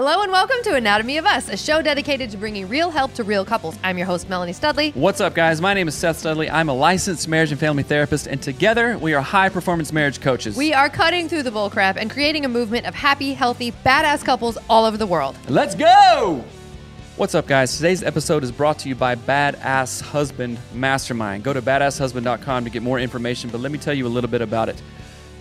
Hello and welcome to Anatomy of Us, a show dedicated to bringing real help to real couples. I'm your host, Melanie Studley. What's up, guys? My name is Seth Studley. I'm a licensed marriage and family therapist, and together we are high performance marriage coaches. We are cutting through the bullcrap and creating a movement of happy, healthy, badass couples all over the world. Let's go! What's up, guys? Today's episode is brought to you by Badass Husband Mastermind. Go to badasshusband.com to get more information, but let me tell you a little bit about it.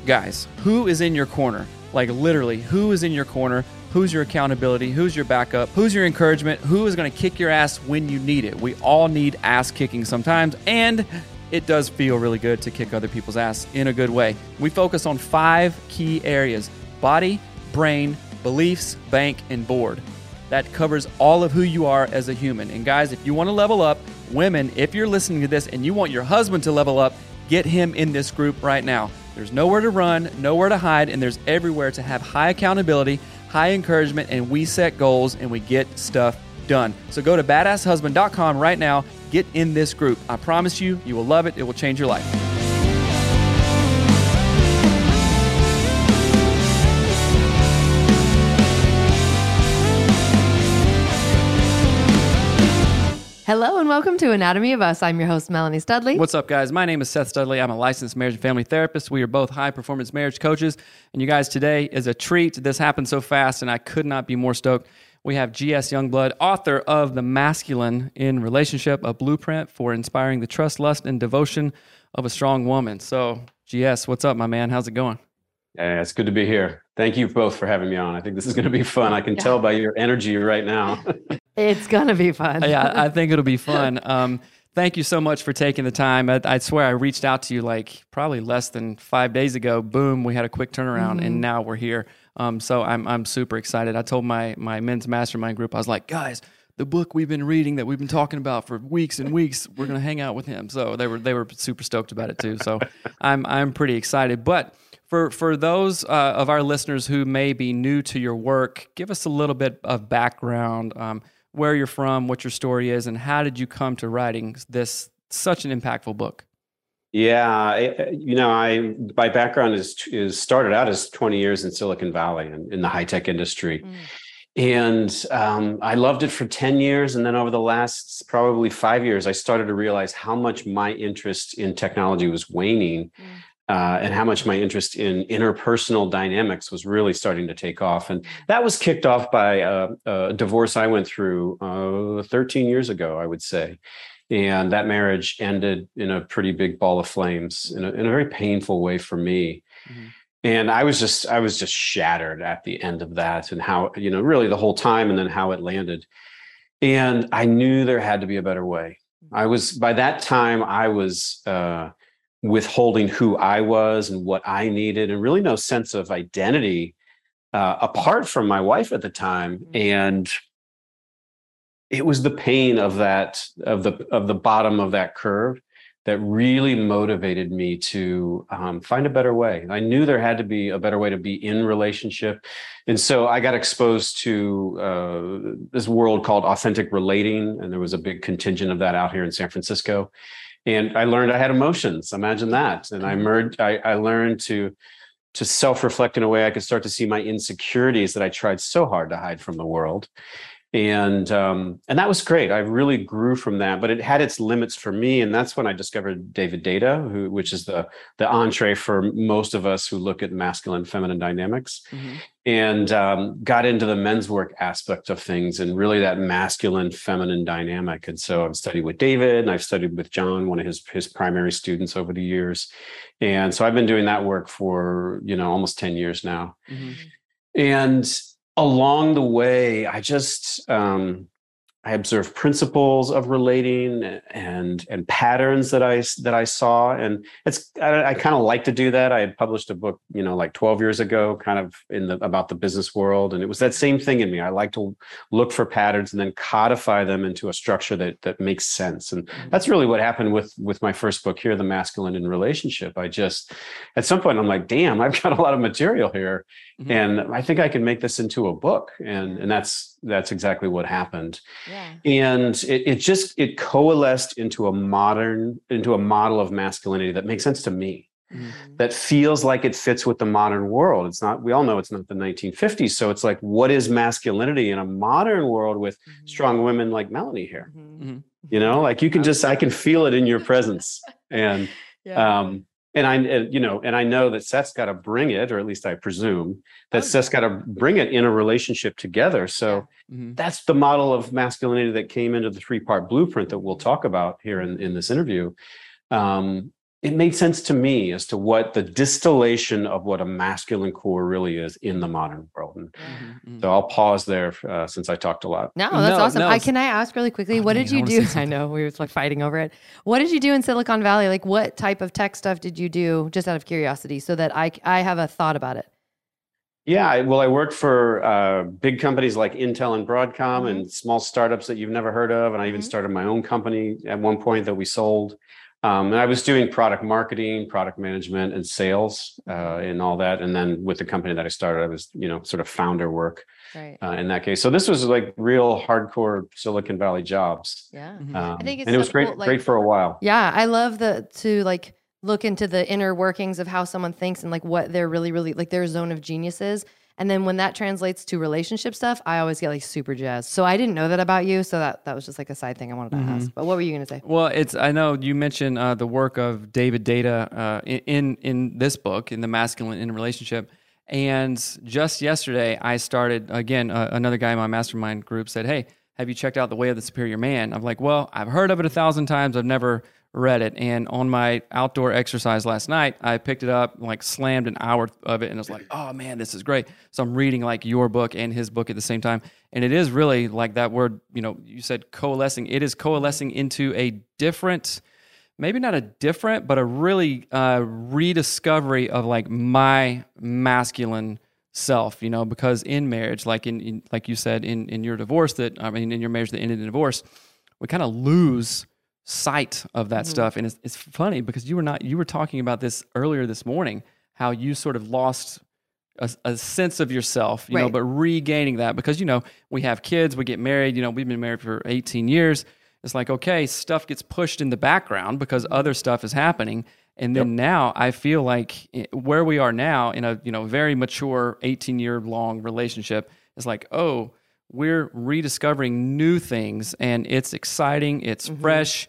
Guys, who is in your corner? Like, literally, who is in your corner? Who's your accountability? Who's your backup? Who's your encouragement? Who is going to kick your ass when you need it? We all need ass kicking sometimes, and it does feel really good to kick other people's ass in a good way. We focus on five key areas body, brain, beliefs, bank, and board. That covers all of who you are as a human. And guys, if you want to level up, women, if you're listening to this and you want your husband to level up, get him in this group right now. There's nowhere to run, nowhere to hide, and there's everywhere to have high accountability high encouragement, and we set goals and we get stuff done. So go to badasshusband.com right now. Get in this group. I promise you, you will love it. It will change your life. Hello and welcome to Anatomy of Us. I'm your host, Melanie Studley. What's up, guys? My name is Seth Studley. I'm a licensed marriage and family therapist. We are both high performance marriage coaches. And you guys, today is a treat. This happened so fast, and I could not be more stoked. We have GS Youngblood, author of The Masculine in Relationship, a blueprint for inspiring the trust, lust, and devotion of a strong woman. So, GS, what's up, my man? How's it going? Yeah, it's good to be here. Thank you both for having me on. I think this is going to be fun. I can yeah. tell by your energy right now. It's gonna be fun. yeah, I think it'll be fun. Um, thank you so much for taking the time. I, I, swear I reached out to you like probably less than five days ago. Boom, we had a quick turnaround, mm-hmm. and now we're here. Um, so I'm I'm super excited. I told my my men's mastermind group, I was like, guys, the book we've been reading that we've been talking about for weeks and weeks, we're gonna hang out with him. So they were they were super stoked about it too. So I'm I'm pretty excited, but. For, for those uh, of our listeners who may be new to your work, give us a little bit of background. Um, where you're from, what your story is, and how did you come to writing this such an impactful book? Yeah, you know, I my background is is started out as 20 years in Silicon Valley and in the high tech industry. Mm. And um, I loved it for 10 years. And then over the last probably five years, I started to realize how much my interest in technology was waning. Mm uh, and how much my interest in interpersonal dynamics was really starting to take off. And that was kicked off by a, a divorce I went through uh, 13 years ago, I would say. And that marriage ended in a pretty big ball of flames in a, in a very painful way for me. Mm-hmm. And I was just, I was just shattered at the end of that and how, you know, really the whole time and then how it landed. And I knew there had to be a better way. I was, by that time, I was, uh, withholding who I was and what I needed, and really no sense of identity uh, apart from my wife at the time. Mm-hmm. And it was the pain of that of the of the bottom of that curve that really motivated me to um, find a better way. I knew there had to be a better way to be in relationship, and so I got exposed to uh, this world called authentic relating, and there was a big contingent of that out here in San Francisco and I learned I had emotions. Imagine that. And I mm-hmm. merged. I, I learned to to self reflect in a way I could start to see my insecurities that I tried so hard to hide from the world, and um, and that was great. I really grew from that, but it had its limits for me, and that's when I discovered David Deida, who, which is the the entree for most of us who look at masculine feminine dynamics, mm-hmm. and um, got into the men's work aspect of things, and really that masculine feminine dynamic. And so I've studied with David, and I've studied with John, one of his his primary students over the years, and so I've been doing that work for you know almost ten years now, mm-hmm. and along the way, I just um, I observed principles of relating and and patterns that I that I saw, and it's I, I kind of like to do that. I had published a book, you know, like 12 years ago, kind of in the about the business world, and it was that same thing in me. I like to look for patterns and then codify them into a structure that that makes sense, and mm-hmm. that's really what happened with with my first book here, The Masculine in Relationship. I just at some point I'm like, damn, I've got a lot of material here, mm-hmm. and I think I can make this into a book, and and that's that's exactly what happened. Yeah. And it, it just it coalesced into a modern into a model of masculinity that makes sense to me. Mm-hmm. That feels like it fits with the modern world. It's not, we all know it's not the 1950s. So it's like, what is masculinity in a modern world with mm-hmm. strong women like Melanie here? Mm-hmm. You know, like you can just, I can feel it in your presence. And yeah. um, and I, and, you know, and I know that Seth's got to bring it, or at least I presume that oh, Seth's got to bring it in a relationship together. So mm-hmm. that's the model of masculinity that came into the three part blueprint that we'll talk about here in, in this interview. Um, it made sense to me as to what the distillation of what a masculine core really is in the modern world. And mm-hmm. mm-hmm. so I'll pause there uh, since I talked a lot. No, that's no, awesome. No, I, can I ask really quickly, oh, what did you do? I know we were like fighting over it. What did you do in Silicon Valley? Like what type of tech stuff did you do just out of curiosity so that I, I have a thought about it? Yeah, well, I worked for uh, big companies like Intel and Broadcom mm-hmm. and small startups that you've never heard of. And I even mm-hmm. started my own company at one point that we sold. Um, and I was doing product marketing, product management, and sales, uh, and all that. And then with the company that I started, I was, you know, sort of founder work right. uh, in that case. So this was like real hardcore Silicon Valley jobs. Yeah, mm-hmm. um, I think and it was great, cool, like, great for a while. Yeah, I love the to like look into the inner workings of how someone thinks and like what they're really, really like their zone of genius is. And then when that translates to relationship stuff, I always get like super jazzed. So I didn't know that about you. So that, that was just like a side thing I wanted to mm-hmm. ask. But what were you going to say? Well, it's I know you mentioned uh, the work of David Deida uh, in in this book in the masculine in relationship. And just yesterday, I started again. Uh, another guy in my mastermind group said, "Hey, have you checked out the Way of the Superior Man?" I'm like, "Well, I've heard of it a thousand times. I've never read it. And on my outdoor exercise last night, I picked it up, like slammed an hour of it, and I was like, oh man, this is great. So I'm reading like your book and his book at the same time. And it is really like that word, you know, you said coalescing. It is coalescing into a different, maybe not a different, but a really uh, rediscovery of like my masculine self you know because in marriage like in, in, like you said in in your divorce that i mean in your marriage that ended in divorce we kind of lose sight of that mm-hmm. stuff. And it's, it's funny because you were not you were talking about this earlier this morning, how you sort of lost a, a sense of yourself, you right. know, but regaining that because you know we have kids, we get married. You know, we've been married for 18 years. It's like okay, stuff gets pushed in the background because mm-hmm. other stuff is happening. And then yep. now I feel like eh, where we are now in a you know very mature 18 year long relationship is like oh we're rediscovering new things and it's exciting, it's mm-hmm. fresh,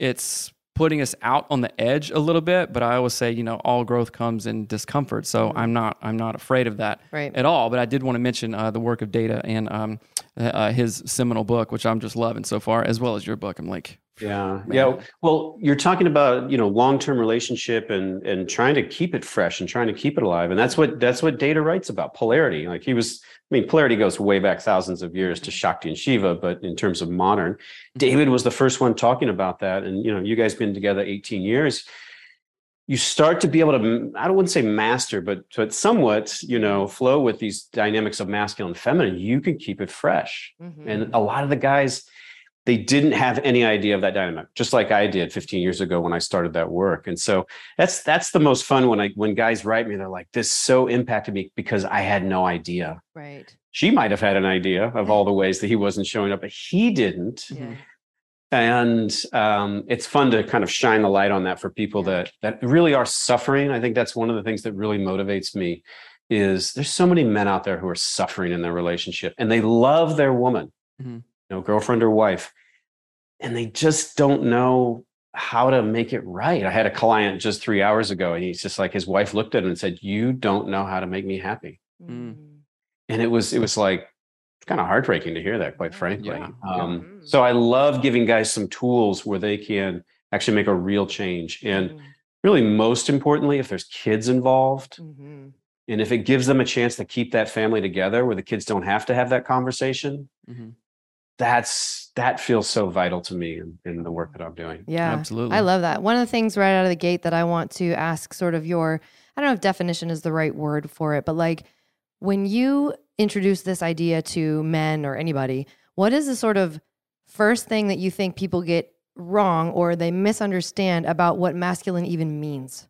it's putting us out on the edge a little bit but i always say you know all growth comes in discomfort so mm-hmm. i'm not i'm not afraid of that right. at all but i did want to mention uh, the work of Deida and um, uh, his seminal book which i'm just loving so far as well as your book i'm like yeah Man. yeah well you're talking about you know long-term relationship and and trying to keep it fresh and trying to keep it alive and that's what that's what Deida writes about polarity like he was i mean polarity goes way back thousands of years to shakti and shiva but in terms of modern david was the first one talking about that and you know you guys been together 18 years you start to be able to i don't want to say master but but somewhat you know flow with these dynamics of masculine and feminine you can keep it fresh mm-hmm. and a lot of the guys they didn't have any idea of that dynamic just like i did 15 years ago when i started that work. And so that's that's the most fun when i when guys write me they're like this so impacted me because i had no idea. Right. She might have had an idea of all the ways that he wasn't showing up but he didn't. Yeah. and um, it's fun to kind of shine the light on that for people that that really are suffering. I think that's one of the things that really motivates me is there's so many men out there who are suffering in their relationship and they love their woman. Mm-hmm know, girlfriend or wife, and they just don't know how to make it right. I had a client just three hours ago, and he's just like his wife looked at him and said, "You don't know how to make me happy," mm. and it was it was like kind of heartbreaking to hear that, quite frankly. Yeah. Um. So I love giving guys some tools where they can actually make a real change, and mm. really most importantly, if there's kids involved. Mm-hmm. And if it gives them a chance to keep that family together where the kids don't have to have that conversation, mm-hmm that's that feels so vital to me in, in the work that I'm doing. Yeah. Absolutely. I love that. One of the things right out of the gate that I want to ask sort of your I don't know if definition is the right word for it, but like when you introduce this idea to men or anybody, what is the sort of first thing that you think people get wrong or they misunderstand about what masculine even means?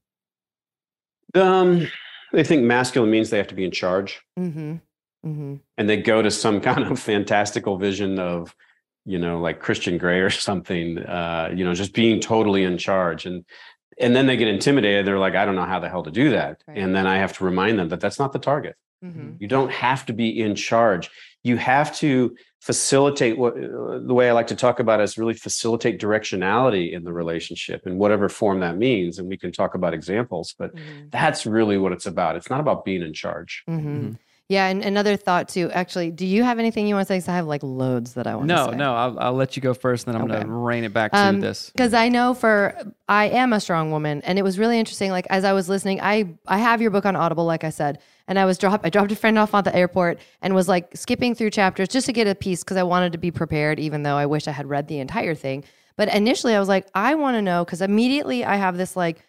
Um, they think masculine means they have to be in charge. Mm-hmm. Mm-hmm. and they go to some kind of fantastical vision of you know like christian gray or something uh you know just being totally in charge and and then they get intimidated they're like i don't know how the hell to do that Right. and then i have to remind them that that's not the target Mm-hmm. you don't have to be in charge you have to facilitate what the way i like to talk about is really facilitate directionality in the relationship in whatever form that means and we can talk about examples but Mm-hmm. that's really what it's about it's not about being in charge Mm-hmm. Yeah, and another thought too. Actually, do you have anything you want to say? Because I have like loads that I want to say. no, no, I'll, I'll let you go first, and then I'm Okay. going to rein it back to Um, this. because I know for I am a strong woman, and it was really interesting. Like as I was listening, I I have your book on Audible, like I said, and I was drop I dropped a friend off at the airport and was like skipping through chapters just to get a piece because I wanted to be prepared, even though I wish I had read the entire thing. But initially, I was like, I want to know because immediately I have this like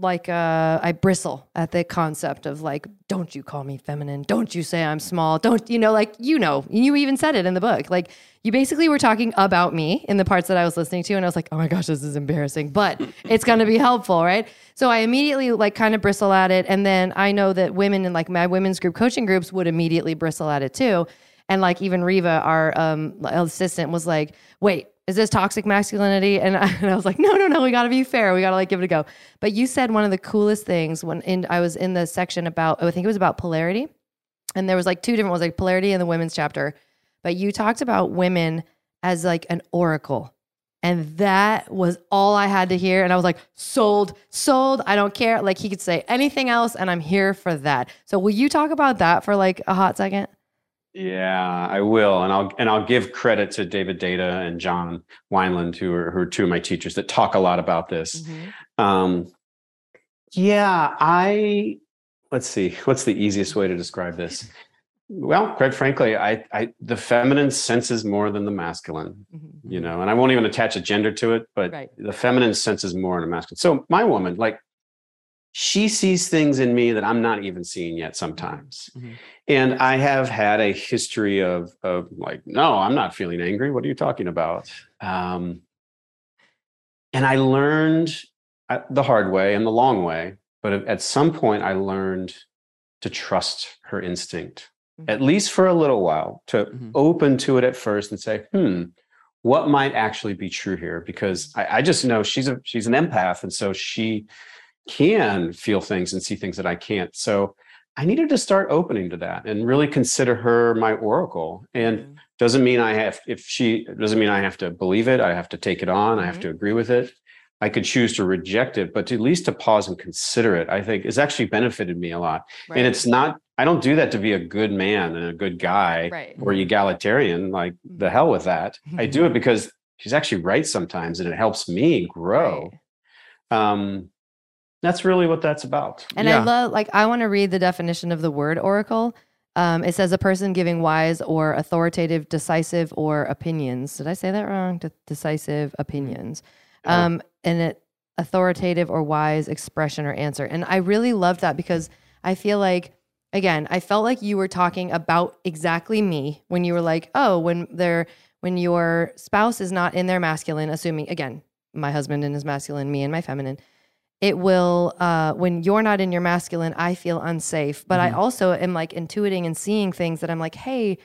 like uh I bristle at the concept of like don't you call me feminine. Don't you say I'm small. Don't you know like you know you even said it in the book. Like you basically were talking about me in the parts that I was listening to and I was like oh my gosh this is embarrassing but it's going to be helpful right? So I immediately like kind of bristle at it and then I know that women in like my women's group coaching groups would immediately bristle at it too. And like even Riva our um assistant was like wait is this toxic masculinity? And I, and I was like, no, no, no, we got to be fair. We got to like give it a go. But you said one of the coolest things when in, I was in the section about, oh, I think it was about polarity. And there was like two different ones, like polarity in the women's chapter. But you talked about women as like an oracle. And that was all I had to hear. And I was like, sold, sold. I don't care. Like he could say anything else, and I'm here for that. So will you talk about that for like a hot second? Yeah, I will, and I'll and I'll give credit to David Deida and John Wineland, who are who are two of my teachers that talk a lot about this. Um, yeah, I let's see, what's the easiest way to describe this? Well, quite frankly, I, I the feminine senses more than the masculine, Mhm. you know, and I won't even attach a gender to it, but Right. the feminine senses more than the masculine. So my woman, like, she sees things in me that I'm not even seeing yet sometimes. Mhm. And I have had a history of of like, no, I'm not feeling angry. What are you talking about? Um, and I learned uh, the hard way and the long way, but at some point I learned to trust her instinct, at least for a little while, to Mhm. open to it at first and say, hmm, what might actually be true here? Because I, I just know she's a she's an empath, and so she can feel things and see things that I can't. So I needed to start opening to that and really consider her my oracle. And doesn't mean I have if she doesn't mean I have to believe it. I have to take it on. I have Mhm. to agree with it. I could choose to reject it, but to at least to pause and consider it, I think has actually benefited me a lot. And it's not, I don't do that to be a good man and a good guy right. or egalitarian, like the hell with that. I do it because she's actually right sometimes and it helps me grow. Right. Um, that's really what that's about. And Yeah. I love, like, I want to read the definition of the word oracle. Um, it says a person giving wise or authoritative, decisive, or opinions. Did I say that wrong? De- decisive opinions. Yeah. Um, and it authoritative or wise expression or answer. And I really loved that because I feel like, again, I felt like you were talking about exactly me when you were like, oh, when they're when your spouse is not in their masculine, assuming again, my husband in his masculine, me and my feminine, it will uh when you're not in your masculine i feel unsafe but i Mhm. also am like intuiting and seeing things that i'm like hey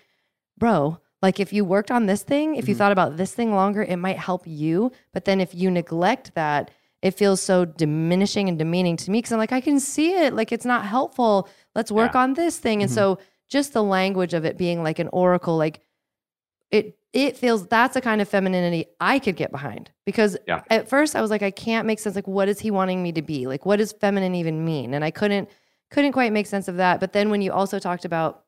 bro like if you worked on this thing if you Mhm. thought about this thing longer it might help you but then if you neglect that it feels so diminishing and demeaning to me because i'm like i can see it like it's not helpful let's work on this thing and Mhm. so just the language of it being like an oracle like it it feels that's the kind of femininity I could get behind because Yeah. at first I was like I can't make sense like what is he wanting me to be like what does feminine even mean and I couldn't couldn't quite make sense of that but then when you also talked about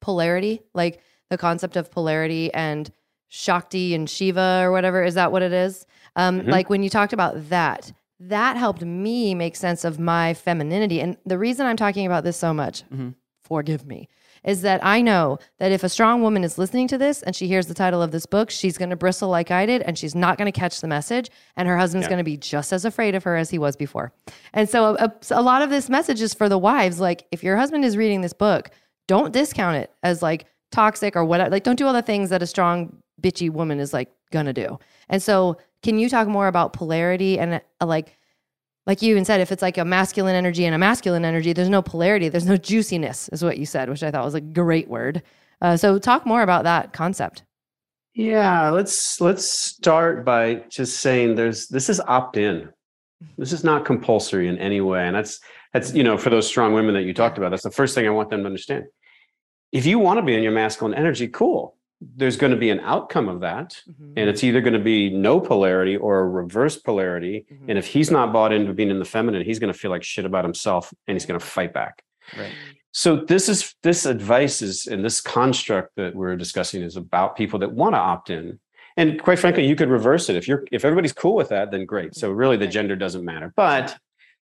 polarity like the concept of polarity and Shakti and Shiva or whatever is that what it is um Mhm. like when you talked about that that helped me make sense of my femininity and the reason I'm talking about this so much Mhm. forgive me is that I know that if a strong woman is listening to this and she hears the title of this book, she's going to bristle like I did and she's not going to catch the message. And her husband's Yeah. going to be just as afraid of her as he was before. And so a, a lot of this message is for the wives. Like, if your husband is reading this book, don't discount it as like toxic or whatever. Like, don't do all the things that a strong, bitchy woman is like going to do. And so, can you talk more about polarity and uh, like, like you even said, if it's like a masculine energy and a masculine energy, there's no polarity, there's no juiciness, is what you said, which I thought was a great word. Uh, so, talk more about that concept. Yeah, let's let's start by just saying there's this is opt-in. This is not compulsory in any way. And that's that's you know, for those strong women that you talked about, that's the first thing I want them to understand. If you want to be in your masculine energy, cool. There's going to be an outcome of that. And it's either going to be no polarity or a reverse polarity. Mhm. And if he's not bought into being in the feminine, he's going to feel like shit about himself and he's going to fight back. Right. So this is this advice is and this construct that we're discussing is about people that want to opt in. And quite frankly, you could reverse it. If you're if everybody's cool with that, then great. So really the gender doesn't matter. But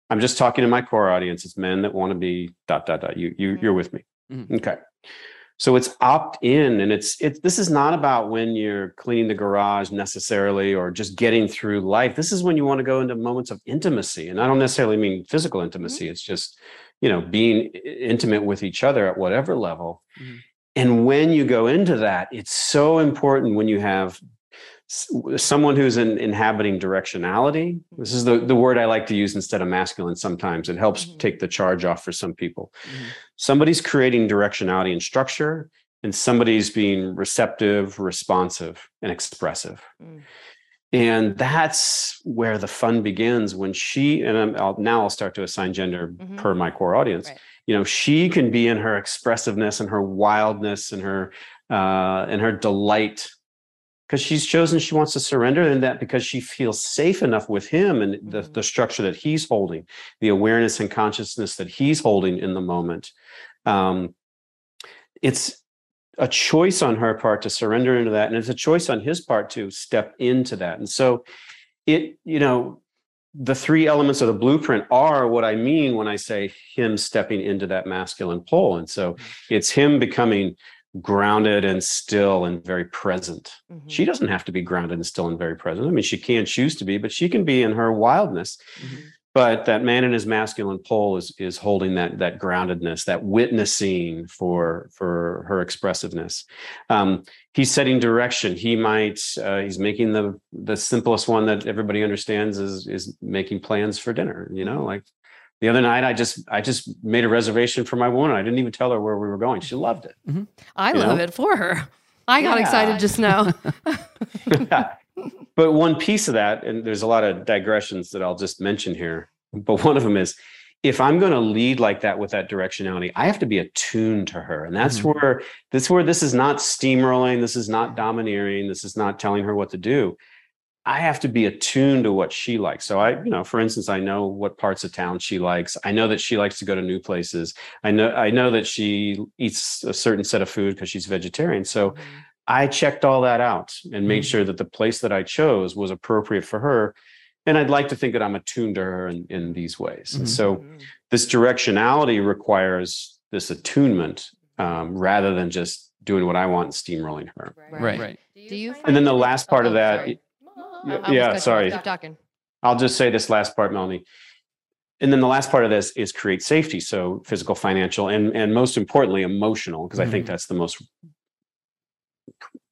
I'm just talking to my core audience. It's men that want to be dot dot dot. You you you're with me. Mhm. Okay. So it's opt in and it's it's this is not about when you're cleaning the garage necessarily or just getting through life. This is when you want to go into moments of intimacy. And I don't necessarily mean physical intimacy. It's just, you know, being intimate with each other at whatever level. Mhm. And when you go into that, it's so important when you have someone who's in, inhabiting directionality. This is the, the word I like to use instead of masculine sometimes. It helps Mhm. take the charge off for some people Mhm. somebody's creating directionality and structure and somebody's being receptive responsive and expressive Mm. and that's where the fun begins when she and I'm, I'll, now i'll start to assign gender Mhm. per my core audience Right. you know she can be in her expressiveness and her wildness and her uh and her delight because she's chosen she wants to surrender in that because she feels safe enough with him and the, Mhm. the structure that he's holding the awareness and consciousness that he's holding in the moment um, it's a choice on her part to surrender into that and it's a choice on his part to step into that. And so it you know the three elements of the blueprint are what i mean when i say him stepping into that masculine pole. And so it's him becoming grounded and still and very present Mhm. she doesn't have to be grounded and still and very present. I mean, she can choose to be, but she can be in her wildness. Mhm. But that man in his masculine pole is is holding that that groundedness, that witnessing for for her expressiveness. Um, he's setting direction. He might uh, he's making the the simplest one that everybody understands is is making plans for dinner. You know, like the other night, I just I just made a reservation for my woman. I didn't even tell her where we were going. She loved it. I You love know? it for her. I got Yeah. excited just now. but one piece of that, and there's a lot of digressions that I'll just mention here, but one of them is if I'm going to lead like that with that directionality, I have to be attuned to her. And that's Mhm. where this where this is not steamrolling, this is not domineering, this is not telling her what to do. I have to be attuned to what she likes. So I, you know, for instance, I know what parts of town she likes. I know that she likes to go to new places. I know I know that she eats a certain set of food because she's vegetarian. So I checked all that out and made sure that the place that I chose was appropriate for her. And I'd like to think that I'm attuned to her in, in these ways. And Mhm. so Mhm. this directionality requires this attunement um, rather than just doing what I want and steamrolling her. Right. Right. Do you? And then the last part of Oh, that, sorry. Yeah, I yeah, cut you off. sorry. Keep talking. I'll just say this last part, Melanie. And then the last part of this is create safety. So physical, financial, and and most importantly, emotional, because I think Mhm. that's the most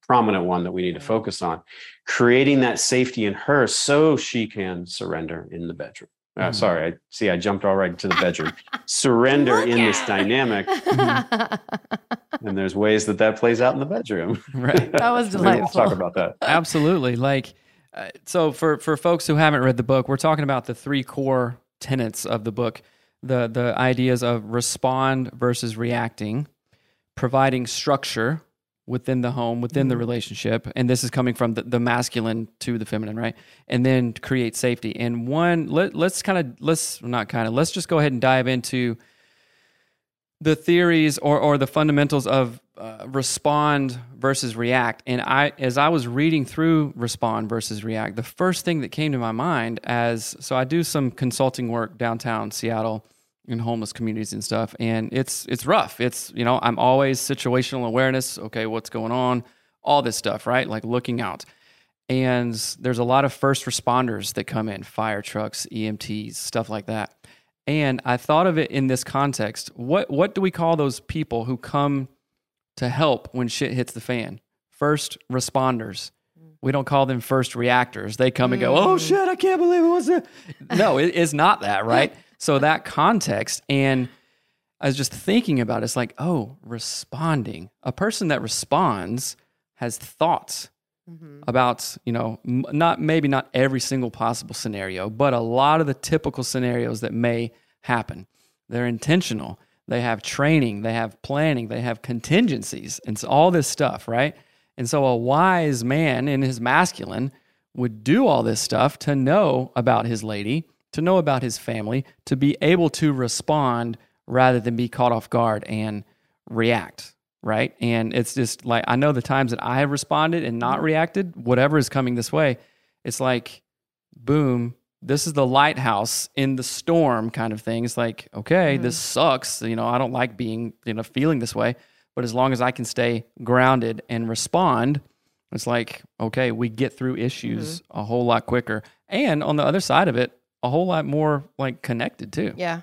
prominent one that we need to focus on. Creating that safety in her so she can surrender in the bedroom. Uh, Mhm. Sorry, I see I jumped all right to the bedroom. surrender Look in this dynamic, and there's ways that that plays out in the bedroom. Right. That was Maybe We'll delightful. talk about that. Absolutely. Like, uh, so for for folks who haven't read the book, we're talking about the three core tenets of the book: the the ideas of respond versus reacting, providing structure within the home, within the relationship, and this is coming from the, the masculine to the feminine, right? And then create safety. And one, let, let's kind of let's not kind of let's just go ahead and dive into the theories or, or the fundamentals of uh, respond versus react. And I, as I was reading through respond versus react, the first thing that came to my mind as so I do some consulting work downtown Seattle, in homeless communities and stuff, and it's it's rough. It's you know I'm always situational awareness. Okay, what's going on? All this stuff, right? Like looking out. And there's a lot of first responders that come in, fire trucks, EMTs, stuff like that. And I thought of it in this context. What what do we call those people who come to help when shit hits the fan? First responders. Mm. We don't call them first reactors. They come and go, "Oh mm. shit, I can't believe it was it." No, it is not that, right? so that context and I was just thinking about it, it's like, oh, responding. A person that responds has thoughts Mm-hmm. about, you know, not maybe not every single possible scenario, but a lot of the typical scenarios that may happen. They're intentional. They have training, they have planning, they have contingencies, and so all this stuff, right? And so a wise man in his masculine would do all this stuff to know about his lady, to know about his family, to be able to respond rather than be caught off guard and react, right? And it's just like I know the times that I have responded and not reacted, whatever is coming this way, it's like boom, this is the lighthouse in the storm kind of thing. It's like, okay, mm-hmm. this sucks. You know, I don't like being, you know, feeling this way. But as long as I can stay grounded and respond, it's like, okay, we get through issues mm-hmm. a whole lot quicker. And on the other side of it, a whole lot more like connected too. Yeah.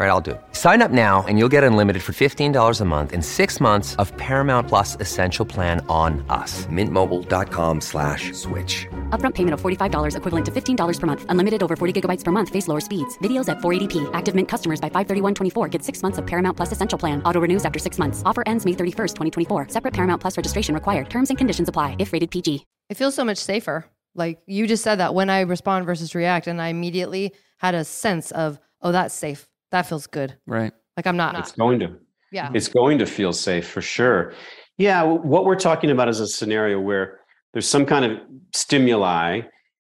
All right, I'll do it. Sign up now and you'll get unlimited for $15 a month and six months of Paramount Plus Essential Plan on us. Mintmobile.com slash switch. Upfront payment of $45 equivalent to $15 per month. Unlimited over 40 gigabytes per month. Face lower speeds. Videos at 480p. Active Mint customers by 531.24 get six months of Paramount Plus Essential Plan. Auto renews after six months. Offer ends May 31st, 2024. Separate Paramount Plus registration required. Terms and conditions apply if rated PG. It feels so much safer. Like you just said that when I respond versus react, and I immediately had a sense of, oh, that's safe. That feels good. Right. Like I'm not. It's going to. yeah. It's going to feel safe for sure. Yeah, what we're talking about is a scenario where there's some kind of stimuli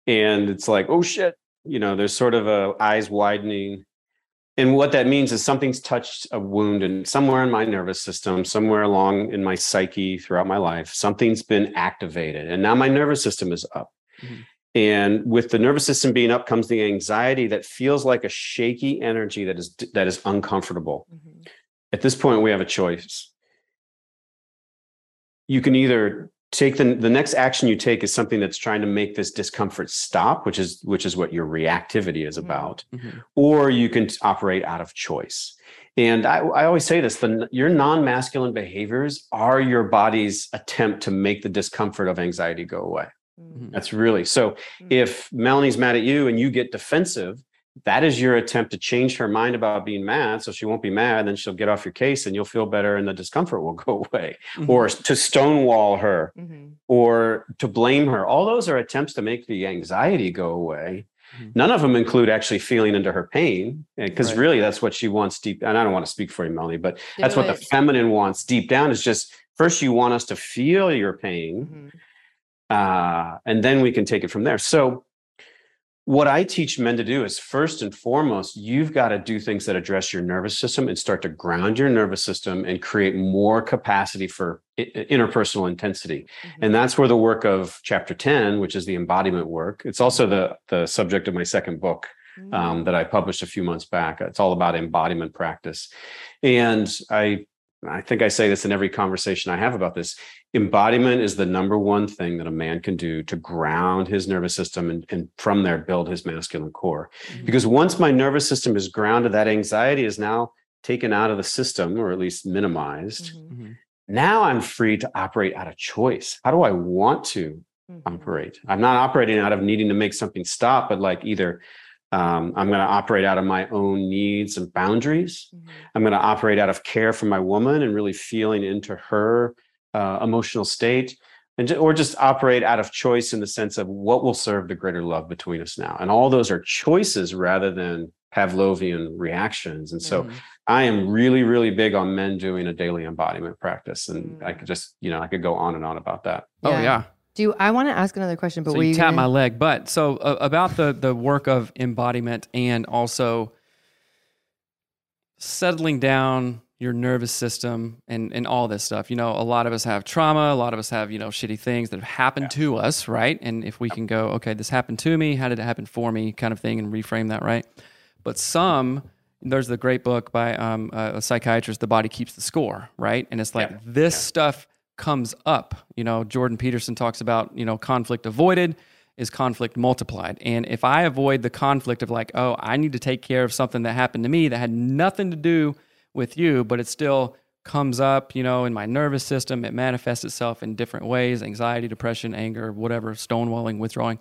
and it's like, oh shit, you know, there's sort of a eyes widening. And what that means is something's touched a wound and somewhere in my nervous system, somewhere along in my psyche throughout my life, something's been activated. And now my nervous system is up. Mhm. And with the nervous system being up comes the anxiety that feels like a shaky energy that is that is uncomfortable Mhm. at this point we have a choice you can either take the the next action you take is something that's trying to make this discomfort stop which is which is what your reactivity is Mhm. about Mhm. or you can operate out of choice and I, I always say this the your non-masculine behaviors are your body's attempt to make the discomfort of anxiety go away Mhm. that's really so Mhm. if Melanie's mad at you and you get defensive, that is your attempt to change her mind about being mad. So she won't be mad. Then she'll get off your case and you'll feel better and the discomfort will go away. Mhm. Or to stonewall her Mhm. or to blame her. All those are attempts to make the anxiety go away. Mhm. None of them include actually feeling into her pain. Because Right. really that's what she wants deep. And I don't want to speak for you, Melanie, but that's Do what the feminine wants deep down is just first you want us to feel your pain Mhm. Uh, and then we can take it from there. So, what I teach men to do is first and foremost, you've got to do things that address your nervous system and start to ground your nervous system and create more capacity for interpersonal intensity. And that's where the work of chapter 10, which is the embodiment work, it's also the, the subject of my second book um, that I published a few months back. It's all about embodiment practice. And I I think I say this in every conversation I have about this. Embodiment is the number one thing that a man can do to ground his nervous system and, and from there build his masculine core. Because once my nervous system is grounded, that anxiety is now taken out of the system or at least minimized. Mhm. Mhm. Now I'm free to operate out of choice. How do I want to Mhm. operate? I'm not operating out of needing to make something stop, but like either um, I'm going to operate out of my own needs and boundaries. Mhm. I'm going to operate out of care for my woman and really feeling into her uh, emotional state, and or just operate out of choice in the sense of what will serve the greater love between us now. And all those are choices rather than Pavlovian reactions. And so Mhm. I am really, really big on men doing a daily embodiment practice, and I Mm. could just you know I could go on and on about that. Oh Yeah. yeah. Do you, I want to ask another question? But so were you you tap gonna- my leg. But so uh, about the the work of embodiment and also settling down, your nervous system and and all this stuff. You know, a lot of us have trauma, a lot of us have, you know, shitty things that have happened to us, right? And if we can go, okay, this happened to me, how did it happen for me kind of thing and reframe that, right? But some there's the great book by um, a psychiatrist, The Body Keeps the Score, right? And it's like Yeah. this stuff comes up. You know, Jordan Peterson talks about, you know, conflict avoided is conflict multiplied. And if I avoid the conflict of like, oh, I need to take care of something that happened to me that had nothing to do with you, but it still comes up, you know, in my nervous system, it manifests itself in different ways anxiety, depression, anger, whatever, stonewalling, withdrawing.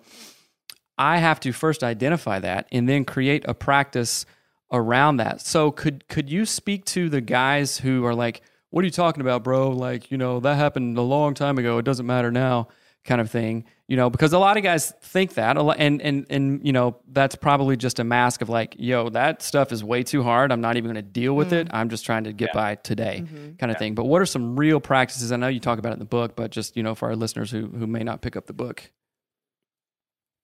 I have to first identify that and then create a practice around that. So could could you speak to the guys who are like, "What are you talking about, bro? Like, you know, that happened a long time ago. It doesn't matter now." kind of thing. You know, because a lot of guys think that and and and you know, that's probably just a mask of like, "Yo, that stuff is way too hard. I'm not even going to deal with it. I'm just trying to get by today." kind of thing. But what are some real practices? I know you talk about it in the book, but just, you know, for our listeners who who may not pick up the book.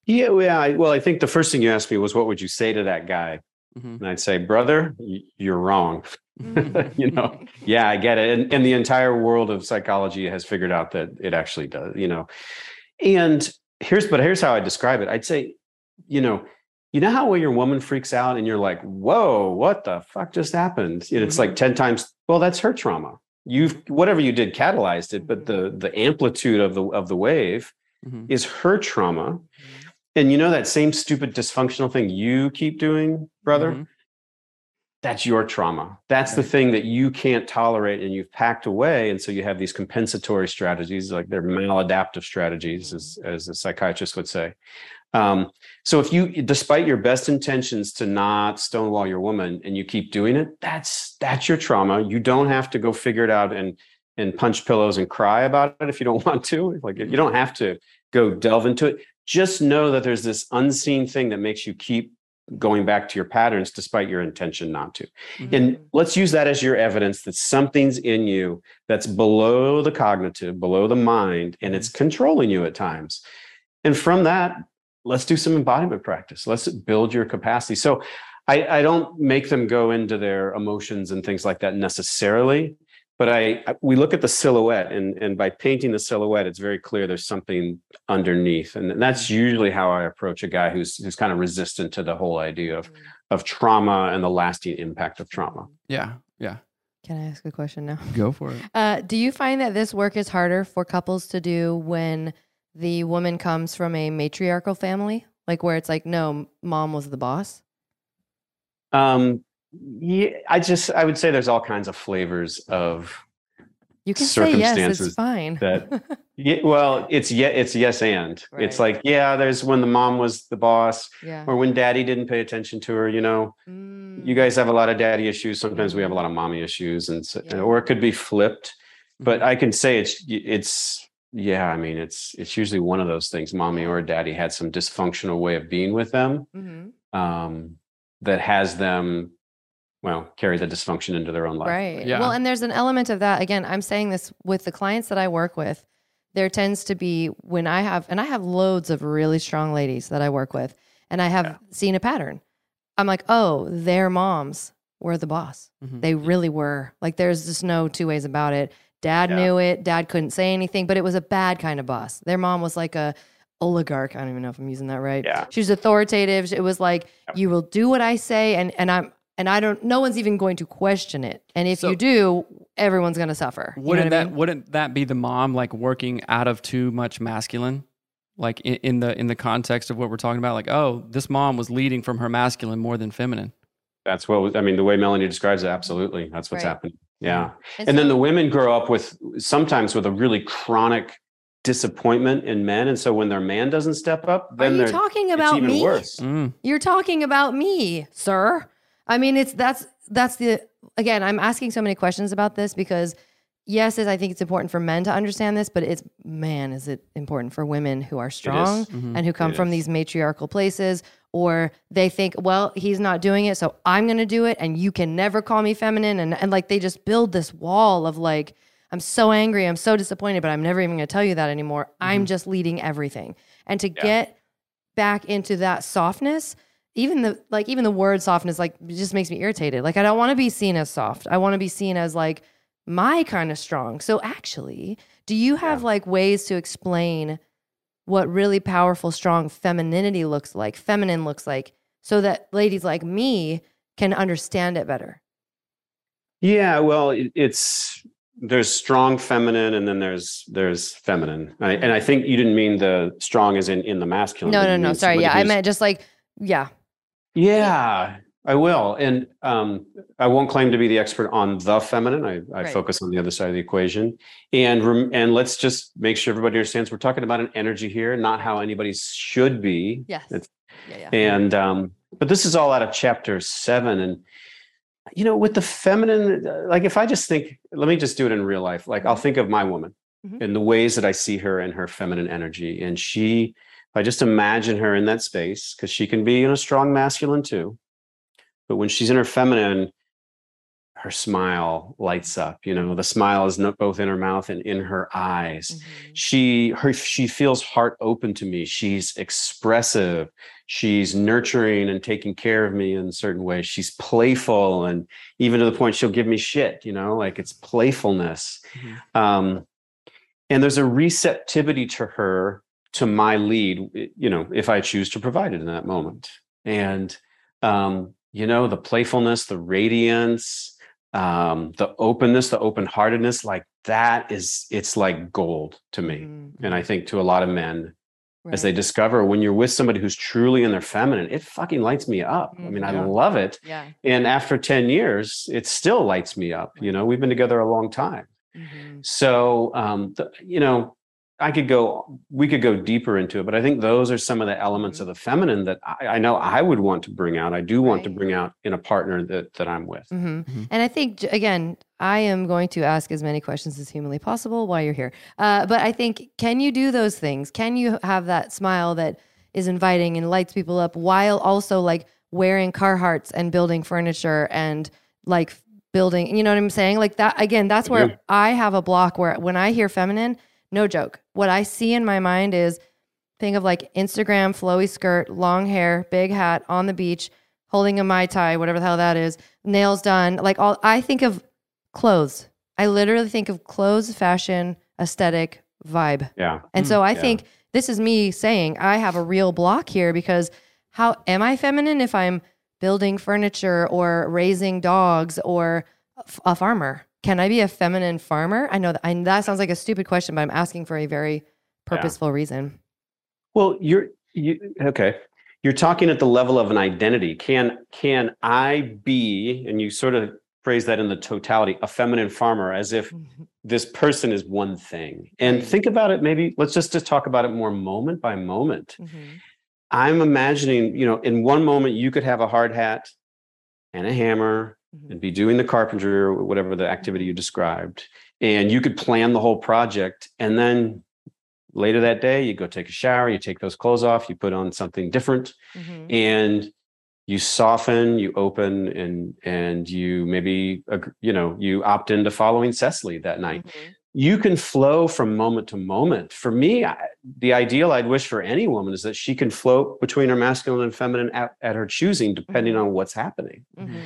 Yeah, well, I, well, I think the first thing you asked me was, "What would you say to that guy?" Mhm. And I'd say, "Brother, you're wrong." Mm-hmm. you know, yeah, I get it. And, and the entire world of psychology has figured out that it actually does. You know, and here's but here's how I describe it. I'd say, you know, you know how when your woman freaks out and you're like, "Whoa, what the fuck just happened?" And it's like mm-hmm. ten times. Well, that's her trauma. You've whatever you did catalyzed it, but the mm-hmm. the amplitude of the of the wave Mhm. is her trauma. Mm-hmm. And you know that same stupid dysfunctional thing you keep doing, brother? That's your trauma. That's the thing that you can't tolerate and you've packed away. And so you have these compensatory strategies, like they're maladaptive strategies, as, as a psychiatrist would say. Um, so if you, despite your best intentions to not stonewall your woman and you keep doing it, that's that's your trauma. You don't have to go figure it out and and punch pillows and cry about it if you don't want to. Like you don't have to go delve into it. Just know that there's this unseen thing that makes you keep going back to your patterns despite your intention not to. Mm-hmm. And let's use that as your evidence that something's in you that's below the cognitive, below the mind, and it's controlling you at times. And from that, let's do some embodiment practice. Let's build your capacity. So I, I don't make them go into their emotions and things like that necessarily, but I, I- we look at the silhouette, and and by painting the silhouette, it's very clear there's something underneath, and that's usually how I approach a guy who's who's kind of resistant to the whole idea of of trauma and the lasting impact of trauma. Yeah. Yeah. Can I ask a question now? Go for it. Uh, do you find that this work is harder for couples to do when the woman comes from a matriarchal family? Like where it's like, no, mom was the boss? Um, yeah, I just I would say there's all kinds of flavors of You can say yes, it's Circumstances fine. that- yeah, well, it's yeah, it's yes and it's like yeah, there's when the mom was the boss yeah. or when daddy didn't pay attention to her. You know, Mm. you guys have a lot of daddy issues. Sometimes we have a lot of mommy issues, and so, Yeah. or it could be flipped. But Mm-hmm. I can say it's it's yeah. I mean, it's it's usually one of those things. Mommy or daddy had some dysfunctional way of being with them Mhm. um, that has them well carry the dysfunction into their own life. Right. Yeah. Well, and there's an element of that. Again, I'm saying this with the clients that I work with. There tends to be when I have, and I have loads of really strong ladies that I work with, and I have seen a pattern. I'm like, oh, their moms were the boss. Mhm. They really were. Like, there's just no two ways about it. Dad Yeah. knew it. Dad couldn't say anything, but it was a bad kind of boss. Their mom was like a oligarch. I don't even know if I'm using that right. Yeah. She was authoritative. It was like, you will do what I say, and and I'm and I don't. No one's even going to question it. And if So- you do, everyone's going to suffer. You know Wouldn't what I that mean? wouldn't that be the mom like working out of too much masculine? Like in, in the in the context of what we're talking about, like, oh, this mom was leading from her masculine more than feminine. That's what was- I mean. The way Melanie describes it, absolutely, that's what's Right. happening. Yeah, And and then the women grow up with sometimes with a really chronic disappointment in men, and so when their man doesn't step up, Are then you they're talking it's about even me? worse. Mm. You're talking about me, sir. I mean, it's that's that's the again. I'm asking so many questions about this because yes, is I think it's important for men to understand this, but it's man, is it important for women who are strong Mhm. and who come It from is. these matriarchal places, or they think, well, he's not doing it, so I'm going to do it, and you can never call me feminine, and and like they just build this wall of like. I'm so angry. I'm so disappointed, but I'm never even going to tell you that anymore. I'm just leading everything. And to get back into that softness, even the like even the word softness like just makes me irritated. Like I don't want to be seen as soft. I want to be seen as like my kind of strong. So actually, do you have like ways to explain what really powerful, strong femininity looks like, feminine looks like, so that ladies like me can understand it better? Yeah, well, it, it's there's strong feminine, and then there's there's feminine, I, and I think you didn't mean the strong as in in the masculine. No, no, no. Sorry. Yeah, I meant just like yeah. Yeah, I will, and um, I won't claim to be the expert on the feminine. I, I Right. focus on the other side of the equation, and rem- and let's just make sure everybody understands we're talking about an energy here, not how anybody should be. Yes. It's- Yeah, yeah. and um but this is all out of chapter seven and you know with the feminine uh, like if i just think let me just do it in real life like i'll think of my woman Mhm. and the ways that i see her and her feminine energy and she i just imagine her in that space because she can be you know strong masculine too. But when she's in her feminine her smile lights up you know the smile is not both in her mouth and in her eyes. Mhm. she her she feels heart open to me. She's expressive. She's nurturing and taking care of me in certain ways. She's playful and even to the point she'll give me shit you know like it's playfulness. Mhm. um and there's a receptivity to her to my lead you know if i choose to provide it in that moment. And um you know the playfulness the radiance um the openness the open heartedness like that is it's like gold to me. Mhm. and i think to a lot of men as they discover when you're with somebody who's truly in their feminine it fucking lights me up. I mean i Yeah. love it. Yeah. and after 10 years it still lights me up you know? We've been together a long time. Mhm. so um the, you know i could go we could go deeper into it but i think those are some of the elements of the feminine that i, I know i would want to bring out i do want to bring out in a partner that that i'm with hmm Mhm. And I think again, I am going to ask as many questions as humanly possible while you're here. Uh, but I think, can you do those things? Can you have that smile that is inviting and lights people up while also like wearing Carhartts and building furniture and like building? You know what I'm saying? Like that again. That's where do. I have a block. Where when I hear feminine, no joke, what I see in my mind is think of like Instagram flowy skirt, long hair, big hat on the beach, holding a mai tai, whatever the hell that is, nails done. Like all, I think of clothes. I literally think of clothes, fashion, aesthetic, vibe. yeah And mm, so I yeah. think this is me saying I have a real block here because how am I feminine if I'm building furniture or raising dogs or f- a farmer? Can I be a feminine farmer? I know that I, that sounds like a stupid question, but I'm asking for a very purposeful reason. Well, you're you okay. You're talking at the level of an identity. Can can I be, and you sort of phrase that in the totality, a feminine farmer, as if this person is one thing. And think about it, maybe let's just, just talk about it more moment by moment. Mhm. I'm imagining, you know, in one moment you could have a hard hat and a hammer. And be doing the carpentry or whatever the activity you described. And you could plan the whole project. And then later that day, you go take a shower, you take those clothes off, you put on something different, Mhm. and you soften, you open, and and you maybe you know you opt into following Cecily that night Mhm. you can flow from moment to moment. For me, I, the ideal I'd wish for any woman is that she can float between her masculine and feminine at, at her choosing, depending Mhm. on what's happening, Mhm.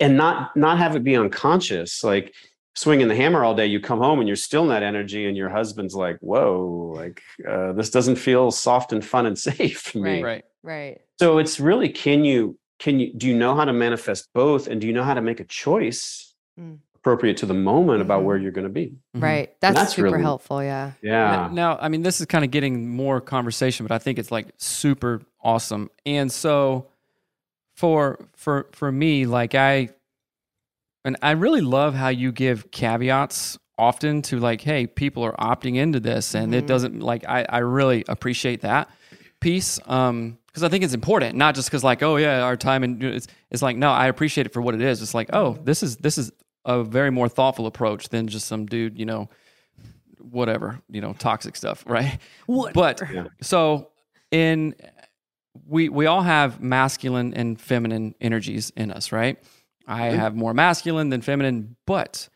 And not not have it be unconscious. Like swinging the hammer all day, you come home and you're still in that energy, and your husband's like, "Whoa, like uh, this doesn't feel soft and fun and safe for me." Right. Right. Right. So it's really can you can you do you know how to manifest both, and do you know how to make a choice Mm. appropriate to the moment about where Mhm. you're going to be? Mhm. Right. That's, that's super really- helpful. Yeah. Yeah. N- Now, I mean, this is kind of getting more conversation, but I think it's like super awesome. And so for for for me, like I and I really love how you give caveats often to like, hey, people are opting into this and it Mhm. doesn't like I, I really appreciate that piece. Um because I think it's important, not just because like, oh yeah, our time and it's it's like, no, I appreciate it for what it is. It's like, oh, this is this is a very more thoughtful approach than just some dude, you know, whatever, you know, toxic stuff, right? But Yeah. so in we we all have masculine and feminine energies in us, right? I have more masculine than feminine, but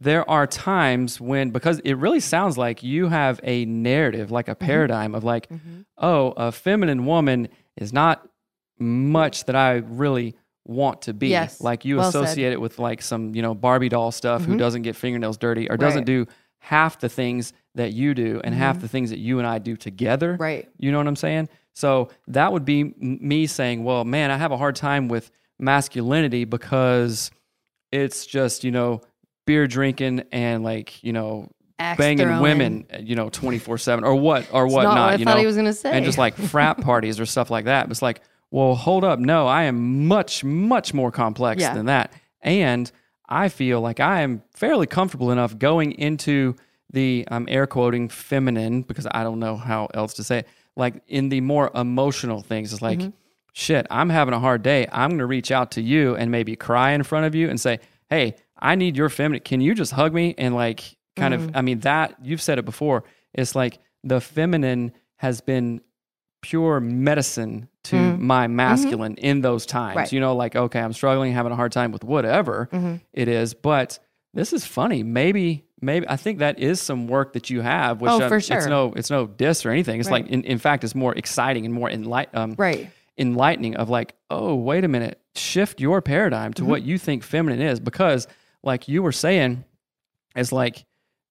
there are times when because it really sounds like you have a narrative, like a paradigm of like, Mhm. oh, a feminine woman is not much that I really want to be. Yes. Like you Well said. associate it with like some, you know, Barbie doll stuff who Mhm. doesn't get fingernails dirty or doesn't do half the things that you do and half the things that you and I do together. Mm-hmm. Right. You know what I'm saying? So that would be me saying, well, man, I have a hard time with masculinity because it's just, you know, beer drinking and like, you know, Axe banging throwing. women, uh, you know, 24 seven or what, or It's what not not, what I you thought know, he was gonna say. and just like frat parties or stuff like that. But it's like, well, hold up. No, I am much, much more complex Yeah. than that. And I feel like I am fairly comfortable enough going into the, I'm air quoting feminine because I don't know how else to say it, like in the more emotional things. It's like, Mm-hmm. shit, I'm having a hard day. I'm going to reach out to you and maybe cry in front of you and say, hey, I need your feminine. Can you just hug me? And like, kind Mm-hmm. of, I mean, that you've said it before. It's like the feminine has been pure medicine to my masculine in those times. Mm-hmm. Right. You know, like, okay, I'm struggling, having a hard time with whatever Mm-hmm. it is, but this is funny. Maybe, maybe I think that is some work that you have, which Oh, um, for it's sure. no, it's no diss or anything. It's Right. like, in, in fact, it's more exciting and more enlight, um, Right. enlightening of like, oh, wait a minute, shift your paradigm to what you think feminine is. Because, like you were saying, it's like,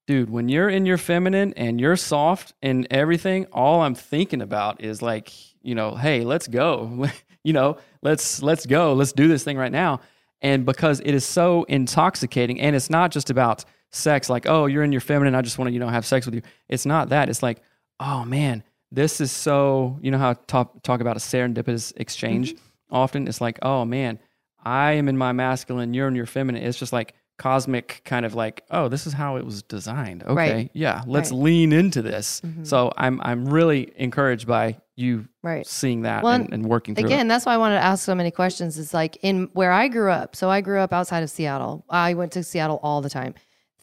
dude, when you're in your feminine and you're soft and everything, all I'm thinking about is like, you know, hey, let's go. you know, let's let's go. Let's do this thing right now. And because it is so intoxicating and it's not just about sex like, oh, you're in your feminine, I just want to, you know, have sex with you. It's not that. It's like, oh man, this is so, you know how I talk talk about a serendipitous exchange often? It's like, oh man, I am in my masculine, you're in your feminine. It's just like cosmic kind of like, oh, this is how it was designed. Okay. Right. Yeah, let's Right. Mm-hmm. lean into this. So I'm I'm really encouraged by you Right. seeing that Well, and, and working through Again, it. that's why I wanted to ask so many questions. It's like in where I grew up. So I grew up outside of Seattle. I went to Seattle all the time.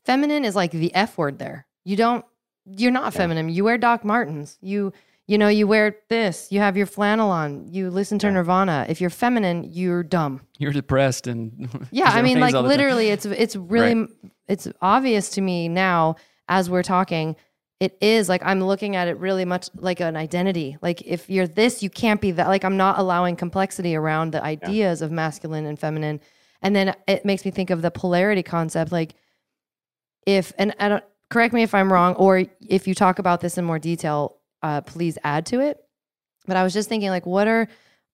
Feminine is like the F word there. You don't you're not feminine. You wear Doc Martens. You you know, you wear this. You have your flannel on. You listen to Nirvana. If you're feminine, you're dumb. You're depressed and Yeah, I mean, like time. literally, it's it's really it's obvious to me now as we're talking. It is like I'm looking at it really much like an identity. Like if you're this, you can't be that. Like I'm not allowing complexity around the ideas of masculine and feminine. And then it makes me think of the polarity concept. Like if and I don't correct me if I'm wrong, or if you talk about this in more detail, uh, please add to it. But I was just thinking, like, what are